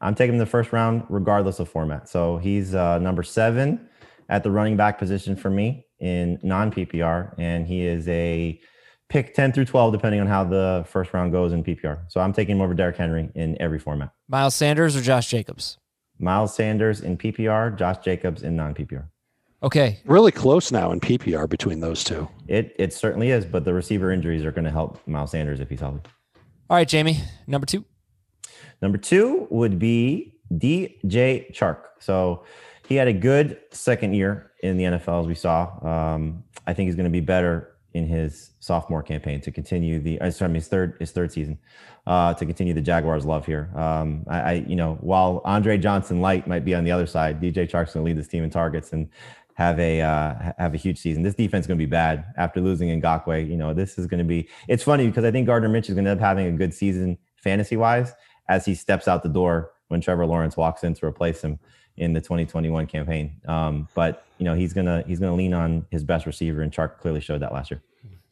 I'm taking him the first round, regardless of format. So he's uh, number seven at the running back position for me in non PPR, and he is a pick 10 through 12, depending on how the first round goes in PPR. So I'm taking him over Derrick Henry in every format. Miles Sanders or Josh Jacobs? Miles Sanders in PPR, Josh Jacobs in non PPR. Okay. Really close now in PPR between those two. It it certainly is, but the receiver injuries are going to help Miles Sanders if he's healthy. All right, Jamie, number two. Number two would be DJ Chark. So he had a good second year in the NFL, as we saw. Um, I think he's going to be better in his sophomore campaign to continue the. Uh, sorry, his third his third season uh, to continue the Jaguars' love here. Um, I, I, you know, while Andre Johnson Light might be on the other side, DJ Chark's going to lead this team in targets and have a uh, have a huge season. This defense is going to be bad after losing Ngakoue. You know, this is going to be. It's funny because I think Gardner Mitch is going to end up having a good season fantasy wise as he steps out the door when Trevor Lawrence walks in to replace him in the 2021 campaign. Um, but you know, he's gonna he's gonna lean on his best receiver, and Chark clearly showed that last year.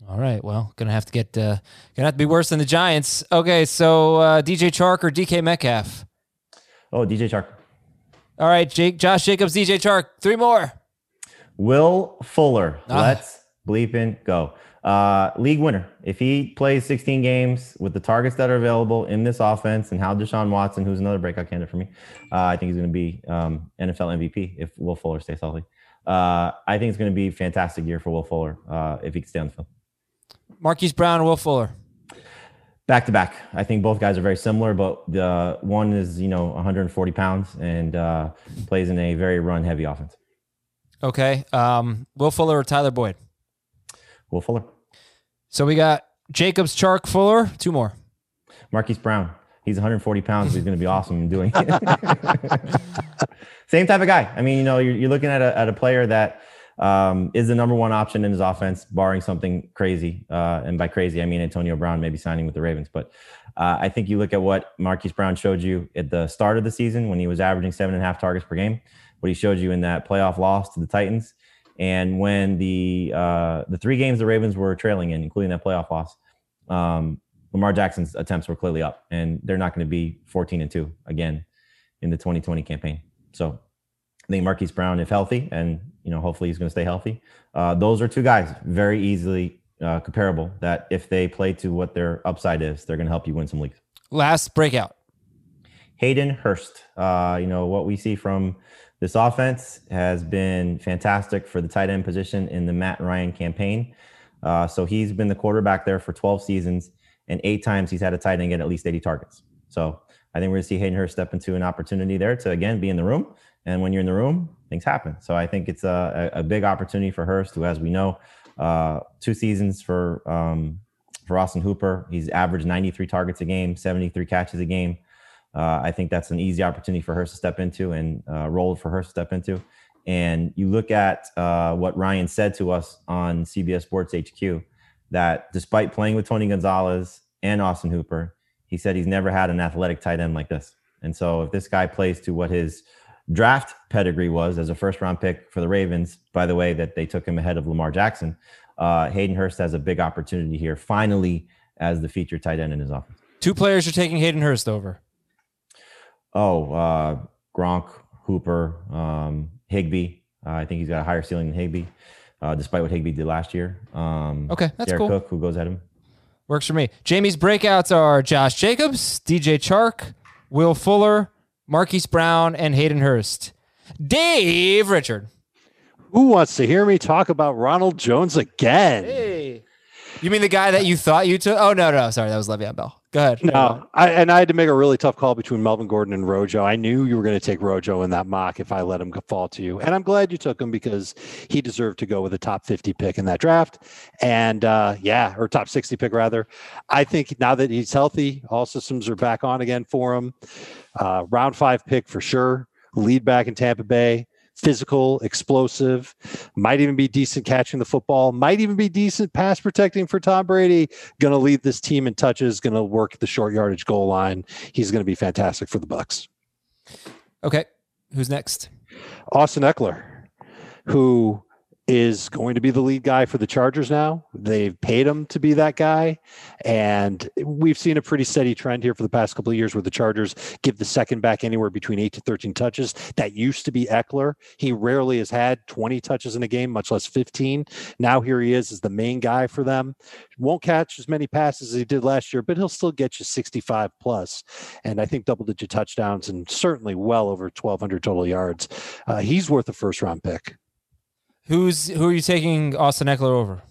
All right. Well, gonna have to get uh, gonna have to be worse than the Giants. Okay, so uh, DJ Chark or DK Metcalf. Oh, DJ Chark. All right, Jake, Josh Jacobs, DJ Chark. Three more. Will Fuller. Ah. Let's bleeping go. Uh, league winner. If he plays 16 games with the targets that are available in this offense and how Deshaun Watson, who's another breakout candidate for me, uh, I think he's going to be um, NFL MVP if Will Fuller stays healthy. Uh, I think it's going to be a fantastic year for Will Fuller uh, if he can stay on the field. Marquise Brown Will Fuller. Back to back. I think both guys are very similar, but the one is, you know, 140 pounds and uh, plays in a very run heavy offense. Okay. Um, Will Fuller or Tyler Boyd. Will Fuller. So we got Jacobs, Chark, Fuller. Two more. Marquise Brown. He's 140 pounds. He's going to be awesome in doing it. Same type of guy. I mean, you know, you're, you're looking at a, at a player that um, is the number one option in his offense, barring something crazy. Uh, and by crazy, I mean Antonio Brown maybe signing with the Ravens. But uh, I think you look at what Marquise Brown showed you at the start of the season when he was averaging seven and a half targets per game, what he showed you in that playoff loss to the Titans. And when the uh, the three games the Ravens were trailing in, including that playoff loss, um, Lamar Jackson's attempts were clearly up, and they're not going to be 14 and two again in the 2020 campaign. So I think Marquise Brown, if healthy, and you know hopefully he's going to stay healthy, uh, those are two guys very easily uh, comparable. That if they play to what their upside is, they're going to help you win some leagues. Last breakout. Hayden Hurst. Uh, you know what we see from this offense has been fantastic for the tight end position in the Matt Ryan campaign. Uh, so he's been the quarterback there for 12 seasons, and eight times he's had a tight end get at least 80 targets. So I think we're going to see Hayden Hurst step into an opportunity there to again be in the room. And when you're in the room, things happen. So I think it's a, a big opportunity for Hurst, who, as we know, uh, two seasons for um, for Austin Hooper. He's averaged 93 targets a game, 73 catches a game. Uh, I think that's an easy opportunity for her to step into and uh, role for her to step into. And you look at uh, what Ryan said to us on CBS Sports HQ that despite playing with Tony Gonzalez and Austin Hooper, he said he's never had an athletic tight end like this. And so if this guy plays to what his draft pedigree was as a first round pick for the Ravens. By the way, that they took him ahead of Lamar Jackson. Uh, Hayden Hurst has a big opportunity here, finally, as the feature tight end in his offense. Two players you're taking Hayden Hurst over. Oh, uh, Gronk, Hooper, um, Higbee. Uh, I think he's got a higher ceiling than Higbee, uh, despite what Higbee did last year. Um, Okay, that's Jared cool. Cook, who goes at him. Works for me. Jamie's breakouts are Josh Jacobs, DJ Chark, Will Fuller, Marquise Brown, and Hayden Hurst. Dave Richard. Who wants to hear me talk about Ronald Jones again? Hey. You mean the guy that you thought you took? Oh, no, no. Sorry. That was Le'Veon Bell. Go ahead. No, I, and I had to make a really tough call between Melvin Gordon and Rojo. I knew you were going to take Rojo in that mock if I let him fall to you, and I'm glad you took him because he deserved to go with a top 50 pick in that draft, and uh, yeah, or top 60 pick rather. I think now that he's healthy, all systems are back on again for him. Uh, round five pick for sure. Lead back in Tampa Bay. Physical, explosive, might even be decent catching the football, might even be decent pass protecting for Tom Brady going to lead this team in touches, going to work the short yardage goal line. He's going to be fantastic for the Bucks. Okay. Who's next? Austin Ekeler, who is going to be the lead guy for the Chargers now. They've paid him to be that guy. And we've seen a pretty steady trend here for the past couple of years where the Chargers give the second back anywhere between 8 to 13 touches. That used to be Ekeler. He rarely has had 20 touches in a game, much less 15. Now here he is as the main guy for them. Won't catch as many passes as he did last year, but he'll still get you 65 plus. And I think double digit touchdowns and certainly well over 1,200 total yards. Uh, he's worth a first round pick. Who's who are you taking Austin Ekeler over?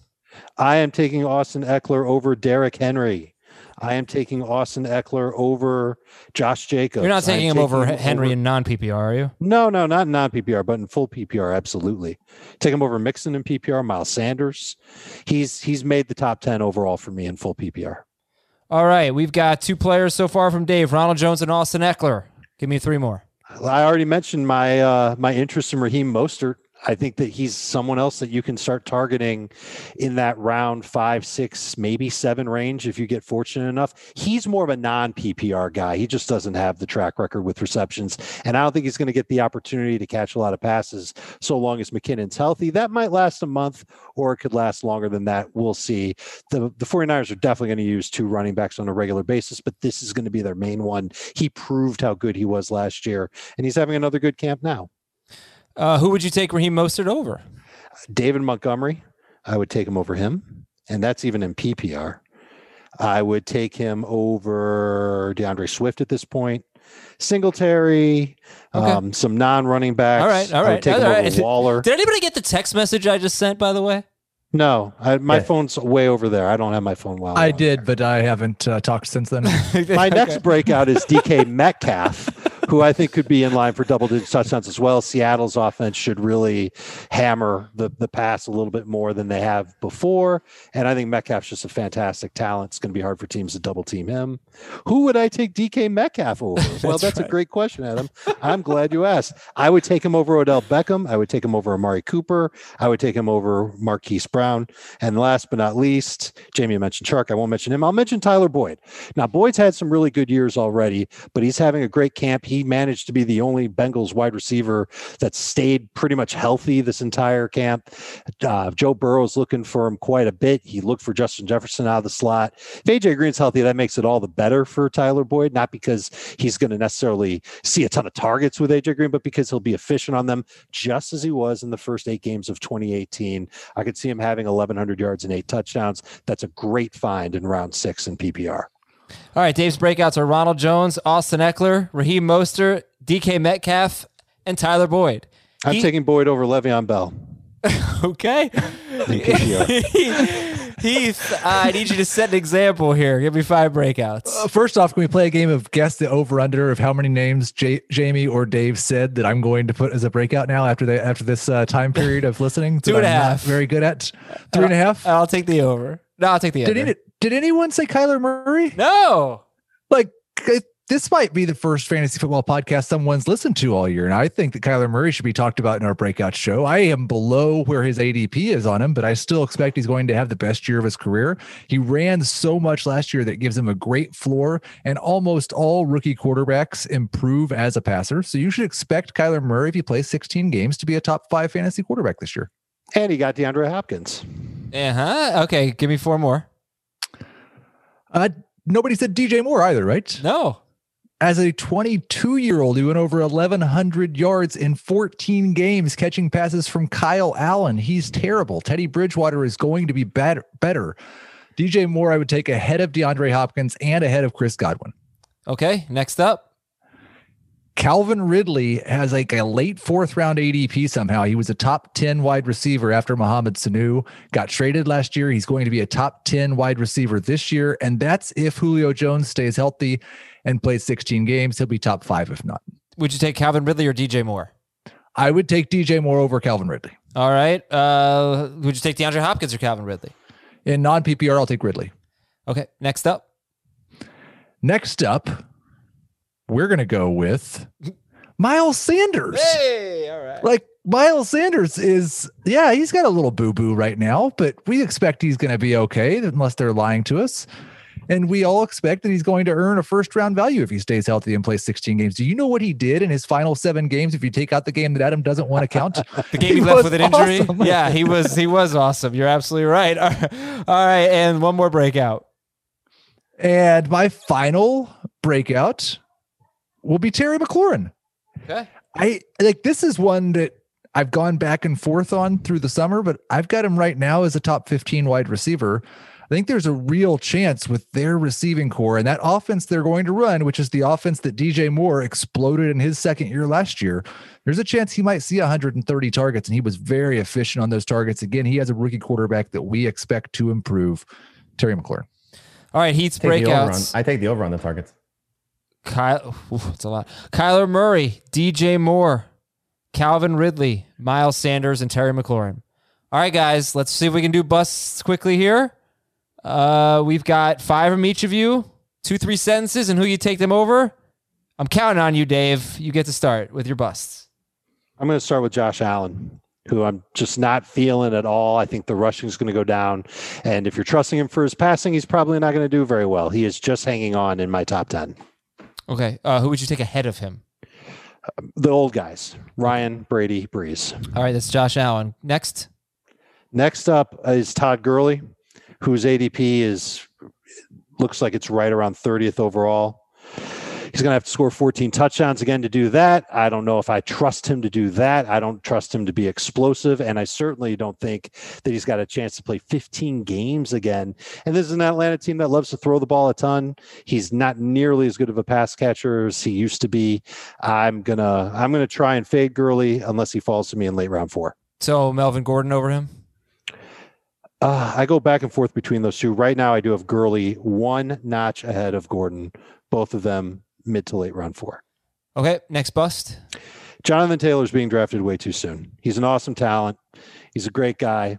I am taking Austin Ekeler over Derrick Henry. I am taking Austin Ekeler over Josh Jacobs. You're not I'm taking him over him Henry over- in non PPR, are you? No, no, not non PPR, but in full PPR, absolutely. Take him over Mixon in PPR, Miles Sanders. He's he's made the top ten overall for me in full PPR. All right. We've got two players so far from Dave Ronald Jones and Austin Eckler. Give me three more. I already mentioned my uh, my interest in Raheem Mostert. I think that he's someone else that you can start targeting in that round five, six, maybe seven range if you get fortunate enough. He's more of a non PPR guy. He just doesn't have the track record with receptions. And I don't think he's going to get the opportunity to catch a lot of passes so long as McKinnon's healthy. That might last a month or it could last longer than that. We'll see. The, the 49ers are definitely going to use two running backs on a regular basis, but this is going to be their main one. He proved how good he was last year, and he's having another good camp now. Uh, who would you take Raheem Mostert over? David Montgomery, I would take him over him, and that's even in PPR. I would take him over D'Andre Swift at this point. Singletary, Okay. um, some non-running backs. All right, all right. I would take all him right. over Waller. Did anybody get the text message I just sent, by the way? No, I, my Yeah. phone's way over there. I don't have my phone well. I did, but I haven't uh, talked since then. My next breakout is DK Metcalf, who I think could be in line for double digit touchdowns as well. Seattle's offense should really hammer the, the pass a little bit more than they have before. And I think Metcalf's just a fantastic talent. It's going to be hard for teams to double team him. Who would I take DK Metcalf over? Well, that's a great question, Adam. I'm glad you asked. I would take him over Odell Beckham. I would take him over Amari Cooper. I would take him over Marquise Brown. And last but not least, Jamie mentioned Chark. I won't mention him. I'll mention Tyler Boyd. Now, Boyd's had some really good years already, but he's having a great camp. He managed to be the only Bengals wide receiver that stayed pretty much healthy this entire camp. Uh, Joe Burrow's looking for him quite a bit. He looked for Justin Jefferson out of the slot. If AJ Green's healthy, that makes it all the better for Tyler Boyd, not because he's going to necessarily see a ton of targets with AJ Green, but because he'll be efficient on them, just as he was in the first eight games of 2018. I could see him having 1,100 yards and eight touchdowns. That's a great find in round six in PPR. All right, Dave's breakouts are Ronald Jones, Austin Ekeler, Raheem Mostert, DK Metcalf, and Tyler Boyd. I'm He- taking Boyd over Le'Veon Bell. Okay. in Heath, I need you to set an example here. Give me five breakouts. Uh, first off, can we play a game of guess the over under of how many names J- Jamie or Dave said that I'm going to put as a breakout now after the after this uh, time period of listening? Two that and a I'm not half. Very good at three and a half. I'll take the over. No, I'll take the Did under. any, did anyone say Kyler Murray? no. Like, I this might be the first fantasy football podcast someone's listened to all year. And I think that Kyler Murray should be talked about in our breakout show. I am below where his ADP is on him, but I still expect he's going to have the best year of his career. He ran so much last year that gives him a great floor, and almost all rookie quarterbacks improve as a passer. So you should expect Kyler Murray, if he plays 16 games, to be a top five fantasy quarterback this year. And he got DeAndre Hopkins. Uh huh. Okay, give me four more. Uh, nobody said DJ Moore either, right? No. As a 22 year old, he went over 1,100 yards in 14 games, catching passes from Kyle Allen. He's terrible. Teddy Bridgewater is going to be better. better. DJ Moore, I would take ahead of DeAndre Hopkins and ahead of Chris Godwin. Okay, next up. Calvin Ridley has like a late fourth round ADP somehow. He was a top 10 wide receiver after Mohamed Sanu got traded last year. He's going to be a top 10 wide receiver this year. And that's if Julio Jones stays healthy and plays 16 games. He'll be top five if not. Would you take Calvin Ridley or DJ Moore? I would take DJ Moore over Calvin Ridley. All right. Uh, would you take DeAndre Hopkins or Calvin Ridley? In non PPR, I'll take Ridley. Okay. Next up. Next up, we're going to go with Miles Sanders. Hey, all right. Like Miles Sanders is, yeah, he's got a little boo boo right now, but we expect he's going to be okay unless they're lying to us. And we all expect that he's going to earn a first round value if he stays healthy and plays 16 games. Do you know what he did in his final seven games? If you take out the game that Adam doesn't want to count, the game he, he left with an injury. Awesome. Yeah, he was he was awesome. You're absolutely right. All right, and one more breakout. And my final breakout will be Terry McLaurin. Okay. I like this is one that I've gone back and forth on through the summer, but I've got him right now as a top 15 wide receiver. I think there's a real chance with their receiving corps and that offense they're going to run, which is the offense that DJ Moore exploded in his second year last year. There's a chance he might see 130 targets, and he was very efficient on those targets. Again, he has a rookie quarterback that we expect to improve. Terry McLaurin. All right, Heath's Take the over on- breakouts. I take the over on the targets. Kyle, oof, it's a lot. Kyler Murray, DJ Moore, Calvin Ridley, Miles Sanders, and Terry McLaurin. All right, guys, let's see if we can do busts quickly here. Uh, we've got five from each of you, two, three sentences, and who you take them over. I'm counting on you, Dave. You get to start with your busts. I'm going to start with Josh Allen, who I'm just not feeling at all. I think the rushing is going to go down. And if you're trusting him for his passing, he's probably not going to do very well. He is just hanging on in my top 10. Okay, uh, who would you take ahead of him? The old guys Ryan, Brady, Brees. All right, that's Josh Allen. Next, Next up is Todd Gurley, whose ADP is looks like it's right around 30th overall. He's going to have to score 14 touchdowns again to do that. I don't know if I trust him to do that. I don't trust him to be explosive. And I certainly don't think that he's got a chance to play 15 games again. And this is an Atlanta team that loves to throw the ball a ton. He's not nearly as good of a pass catcher as he used to be. I'm going to, I'm going to try and fade Gurley unless he falls to me in late round four. so Melvin Gordon over him. Uh, I go back and forth between those two. Right now, I do have Gurley one notch ahead of Gordon, both of them mid to late round four. Okay, next bust. Jonathan Taylor's being drafted way too soon. He's an awesome talent. He's a great guy.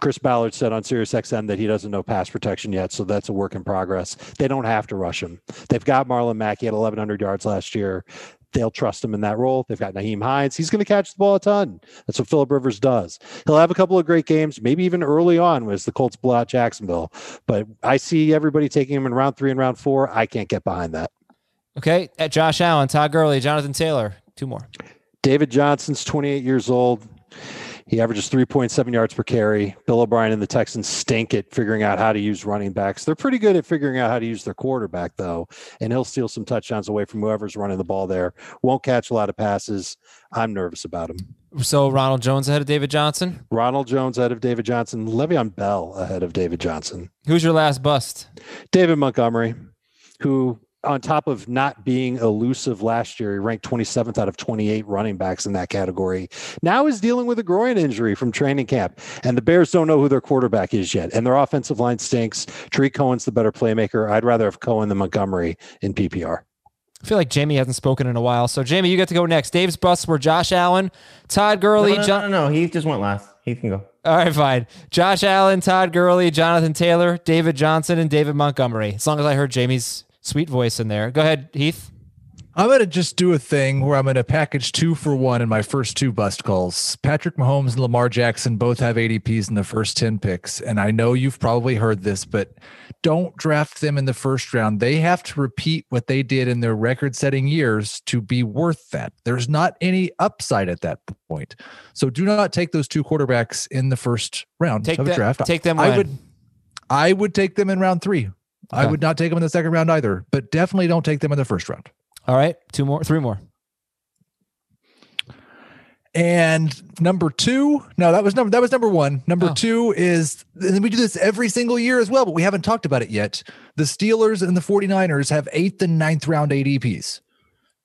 Chris Ballard said on SiriusXM that he doesn't know pass protection yet, so that's a work in progress. They don't have to rush him. They've got Marlon Mack. He had 1,100 yards last year. They'll trust him in that role. They've got Nyheim Hines. He's going to catch the ball a ton. That's what Philip Rivers does. He'll have a couple of great games, maybe even early on as the Colts blow out Jacksonville. But I see everybody taking him in round three and round four. I can't get behind that. Okay, at Josh Allen, Todd Gurley, Jonathan Taylor. Two more. David Johnson's 28 years old. He averages 3.7 yards per carry. Bill O'Brien and the Texans stink at figuring out how to use running backs. They're pretty good at figuring out how to use their quarterback, though, and he'll steal some touchdowns away from whoever's running the ball there. Won't catch a lot of passes. I'm nervous about him. So Ronald Jones ahead of David Johnson. Ronald Jones ahead of David Johnson. Le'Veon Bell ahead of David Johnson. Who's your last bust? David Montgomery, who on top of not being elusive last year, he ranked 27th out of 28 running backs in that category. Now is dealing with a groin injury from training camp, and the Bears don't know who their quarterback is yet, and their offensive line stinks. Tarik Cohen's the better playmaker. I'd rather have Cohen than Montgomery in PPR. I feel like Jamie hasn't spoken in a while. So Jamie, you get to go next. Dave's busts were Josh Allen, Todd Gurley, No, no, John. no, no, no. He just went last. He can go. All right, fine. Josh Allen, Todd Gurley, Jonathan Taylor, David Johnson, and David Montgomery. As long as I heard Jamie's sweet voice in there. Go ahead, Heath. I'm going to just do a thing where I'm going to package two for one in my first two bust calls. Patrick Mahomes and Lamar Jackson both have ADPs in the first 10 picks. And I know you've probably heard this, but don't draft them in the first round. They have to repeat what they did in their record setting years to be worth that. There's not any upside at that point. So do not take those two quarterbacks in the first round Take of a draft. take them I when? would I would take them in round three. I would not take them in the second round either, but definitely don't take them in the first round. All right, two more, three more. And number two, no, that was number that was number one. Number Oh. two is and we do this every single year as well, but we haven't talked about it yet. The Steelers and the 49ers have eighth and ninth round ADPs.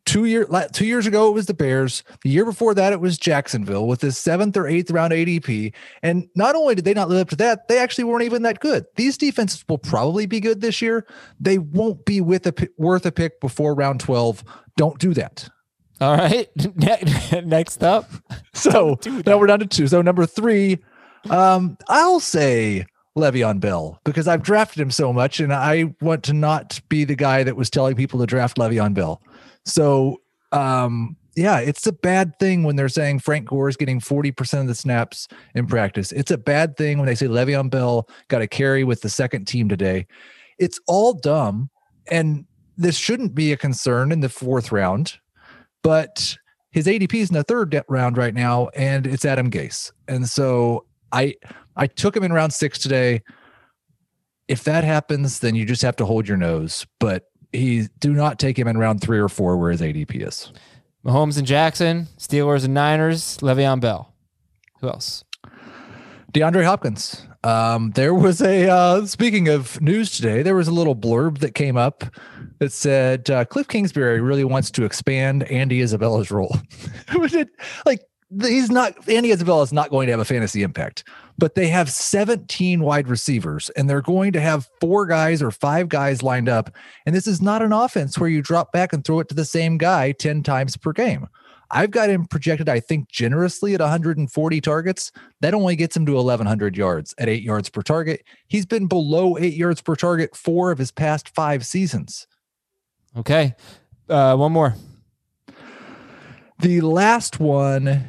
Two year two years ago it was the Bears. The year before that it was Jacksonville with the seventh or eighth round ADP. And not only did they not live up to that, they actually weren't even that good. These defenses will probably be good this year. They won't be with a worth a pick before round 12. Don't do that. All right, Ne- next up. So now we're down to two. So number three, um, I'll say Le'Veon Bell because I've drafted him so much, and I want to not be the guy that was telling people to draft Le'Veon Bell. So um, yeah, it's a bad thing when they're saying Frank Gore is getting forty percent of the snaps in practice. It's a bad thing when they say Le'Veon Bell got a carry with the second team today. It's all dumb, and this shouldn't be a concern in the fourth round but his ADP is in the third round right now, and it's Adam Gase. And so I I took him in round six today. If that happens, then you just have to hold your nose. But he do not take him in round three or four where his ADP is. Mahomes and Jackson, Steelers and Niners, Le'Veon Bell. Who else? DeAndre Hopkins. Um, there was a uh, speaking of news today, there was a little blurb that came up that said uh, Cliff Kingsbury really wants to expand Andy Isabella's role. Like he's not Andy Isabella is not going to have a fantasy impact, but they have 17 wide receivers and they're going to have four guys or five guys lined up. And this is not an offense where you drop back and throw it to the same guy 10 times per game. I've got him projected, I think, generously at 140 targets. That only gets him to 1,100 yards at eight yards per target. He's been below eight yards per target four of his past five seasons. Okay, uh, one more. The last one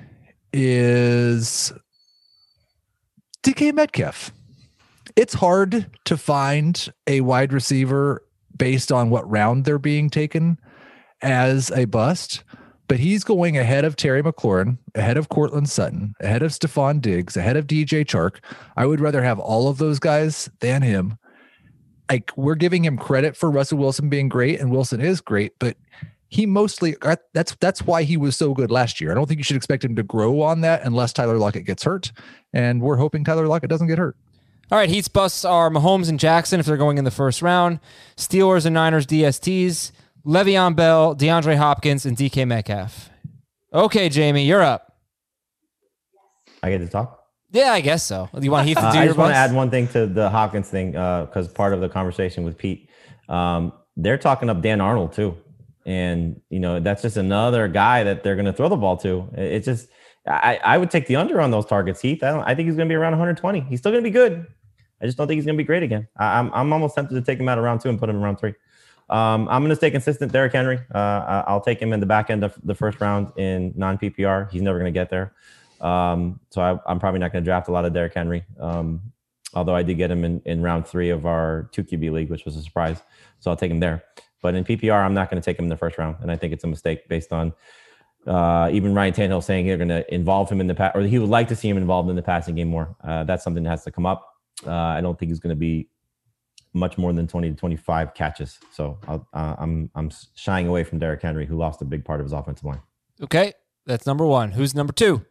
is DK Metcalf. It's hard to find a wide receiver based on what round they're being taken as a bust, but he's going ahead of Terry McLaurin, ahead of Courtland Sutton, ahead of Stefon Diggs, ahead of DJ Chark. I would rather have all of those guys than him. Like we're giving him credit for Russell Wilson being great, and Wilson is great, but he mostly that's that's why he was so good last year. I don't think you should expect him to grow on that unless Tyler Lockett gets hurt, and we're hoping Tyler Lockett doesn't get hurt. All right, Heath's busts are Mahomes and Jackson if they're going in the first round, Steelers and Niners DSTs, Le'Veon Bell, DeAndre Hopkins, and DK Metcalf. Okay, Jamie, you're up. I get to talk. Yeah, I guess so. Do you want Heath to do Uh, I your just want to add one thing to the Hopkins thing because part of the conversation with Pete, um, they're talking up Dan Arnold too, and you know that's just another guy that they're going to throw the ball to. It's just I, I would take the under on those targets, Heath. I, I think he's going to be around 120. He's still going to be good. I just don't think he's going to be great again. I, I'm I'm almost tempted to take him out of round two and put him in round three. Um, I'm going to stay consistent. Derrick Henry. Uh, I'll take him in the back end of the first round in non PPR. He's never going to get there. Um, so I, I'm probably not going to draft a lot of Derrick Henry. Um, although I did get him in, in round three of our two QB league, which was a surprise. So I'll take him there. But in PPR, I'm not going to take him in the first round, and I think it's a mistake based on uh, even Ryan Tannehill saying they're going to involve him in the pass, or he would like to see him involved in the passing game more. Uh, that's something that has to come up. Uh, I don't think he's going to be much more than 20 to 25 catches. So I'll, uh, I'm I'm shying away from Derrick Henry, who lost a big part of his offensive line. Okay, that's number one. Who's number two?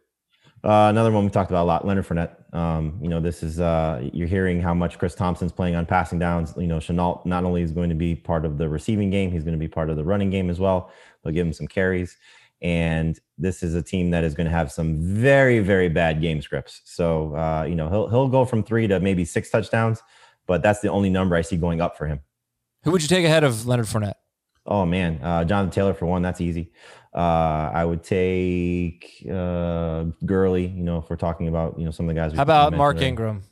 Uh, another one we talked about a lot, Leonard Fournette. Um, you know, this is uh, you're hearing how much Chris Thompson's playing on passing downs. You know, Shenault not only is going to be part of the receiving game, he's going to be part of the running game as well. They'll give him some carries, and this is a team that is going to have some very, very bad game scripts. So, uh, you know, he'll he'll go from three to maybe six touchdowns, but that's the only number I see going up for him. Who would you take ahead of Leonard Fournette? Oh man, uh, Jonathan Taylor for one. That's easy. Uh, I would take uh, Gurley. You know, if we're talking about you know some of the guys. How about Mark already. Ingram?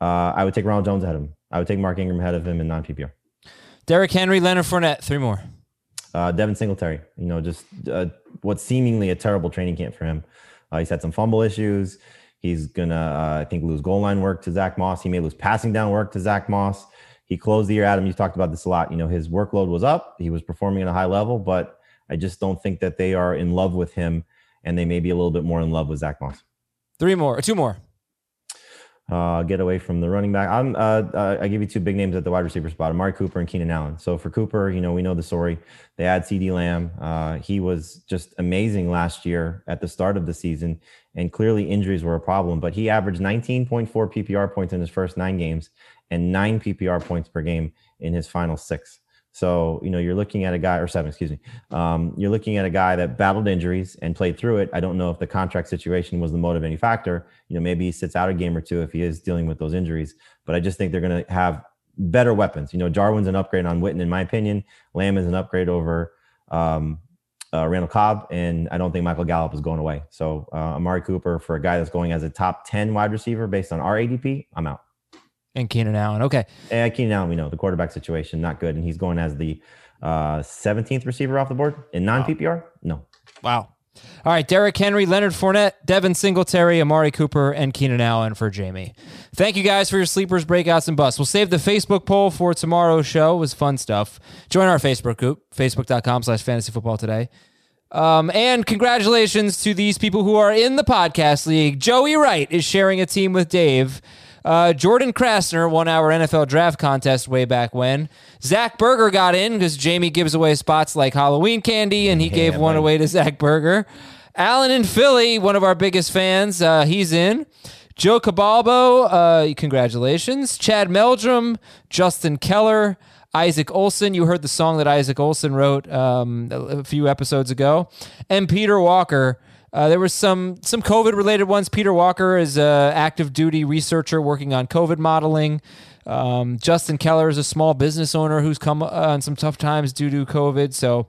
Uh, I would take Ronald Jones ahead of him. I would take Mark Ingram ahead of him in non PPR. Derrick Henry, Leonard Fournette, three more. Uh, Devin Singletary, you know, just uh, what's seemingly a terrible training camp for him. Uh, he's had some fumble issues. He's gonna, uh, I think, lose goal line work to Zach Moss. He may lose passing down work to Zach Moss. He closed the year. Adam, you talked about this a lot. You know, his workload was up. He was performing at a high level, but I just don't think that they are in love with him, and they may be a little bit more in love with Zach Moss. Three more, or two more. uh, get away from the running back. I'm, uh, uh, I give you two big names at the wide receiver spot: Amari Cooper and Keenan Allen. So for Cooper, you know we know the story. They had CeeDee Lamb. Uh, he was just amazing last year at the start of the season, and clearly injuries were a problem. But he averaged 19.4 PPR points in his first nine games, and nine PPR points per game in his final six. So, you know, you're looking at a guy, or seven, excuse me. Um, you're looking at a guy that battled injuries and played through it. I don't know if the contract situation was the motivating factor. You know, maybe he sits out a game or two if he is dealing with those injuries. But I just think they're going to have better weapons. You know, Jarwin's an upgrade on Witten, in my opinion. Lamb is an upgrade over um, uh, Randall Cobb, and I don't think Michael Gallup is going away. So, uh, Amari Cooper for a guy that's going as a top 10 wide receiver based on our ADP, I'm out. And Keenan Allen. Okay. And Keenan Allen, we know the quarterback situation not good, and he's going as the uh, 17th receiver off the board in non PPR. No, Wow. All right, Derrick Henry, Leonard Fournette, Devin Singletary, Amari Cooper, and Keenan Allen for Jamey. Thank you guys for your sleepers, breakouts, and busts. We'll save the Facebook poll for tomorrow's show. It was fun stuff. Join our Facebook group, facebook.com slash fantasy football today. Um, and congratulations to these people who are in the podcast league. Joey Wright is sharing a team with Dave. Uh, Jordan Krasner one hour NFL draft contest way back when. Zach Berger got in because Jamey gives away spots like Halloween candy, and he gave one away to Zach Berger. Alan in Philly, one of our biggest fans, uh, he's in. Joe Cabalbo, uh, congratulations. Chad Meldrum, Justin Keller, Isaac Olson. You heard the song that Isaac Olson wrote um, a few episodes ago. And Peter Walker. Uh, there was some some COVID related ones. Peter Walker is a active duty researcher working on COVID modeling. Um, Justin Keller is a small business owner who's come on some tough times due to COVID. So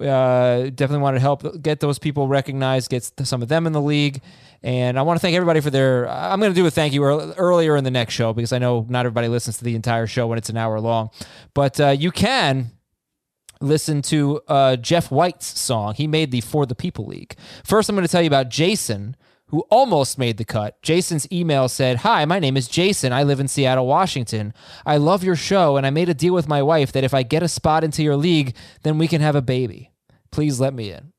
uh, definitely want to help get those people recognized, get some of them in the league. And I want to thank everybody for their. I'm going to do a thank you earlier in the next show because I know not everybody listens to the entire show when it's an hour long. But uh, you can listen to uh, Jeff White's song. He made the For the People League. First, I'm going to tell you about Jason, who almost made the cut. Jason's email said, Hi, my name is Jason. I live in Seattle, Washington. I love your show, and I made a deal with my wife that if I get a spot into your league, then we can have a baby. Please let me in.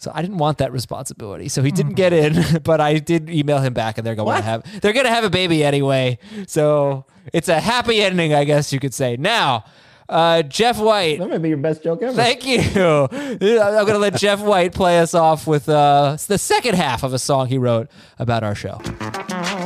So I didn't want that responsibility. So he didn't get in, but I did email him back and they're going to have they're going to have a baby anyway. So it's a happy ending, I guess you could say. Now, uh, Jeff White, that might be your best joke ever. Thank you. I'm going to let Jeff White play us off with uh, the second half of a song he wrote about our show.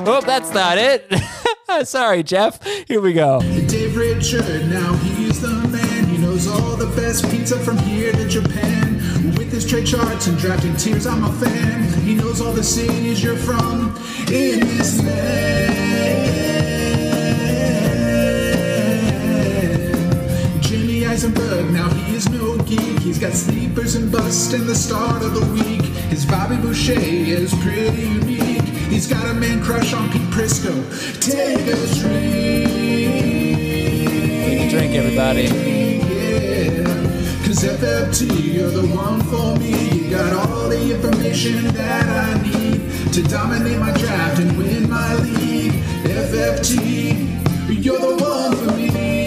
Oh, that's not it. Sorry, Jeff. Here we go. Dave Richard, now he's the man. He knows all the best pizza from here to Japan. With his trade charts and drafting tiers, I'm a fan. He knows all the cities you're from in this land. Jimmy Eisenberg, now he is no geek. He's got sleepers and bust in the start of the week. His Bobby Boucher is pretty unique. He's got a man crush on Pete Prisco. Take a drink. Drink, everybody. Yeah. Cause FFT, you're the one for me. You got all the information that I need to dominate my draft and win my league. FFT, you're the one for me.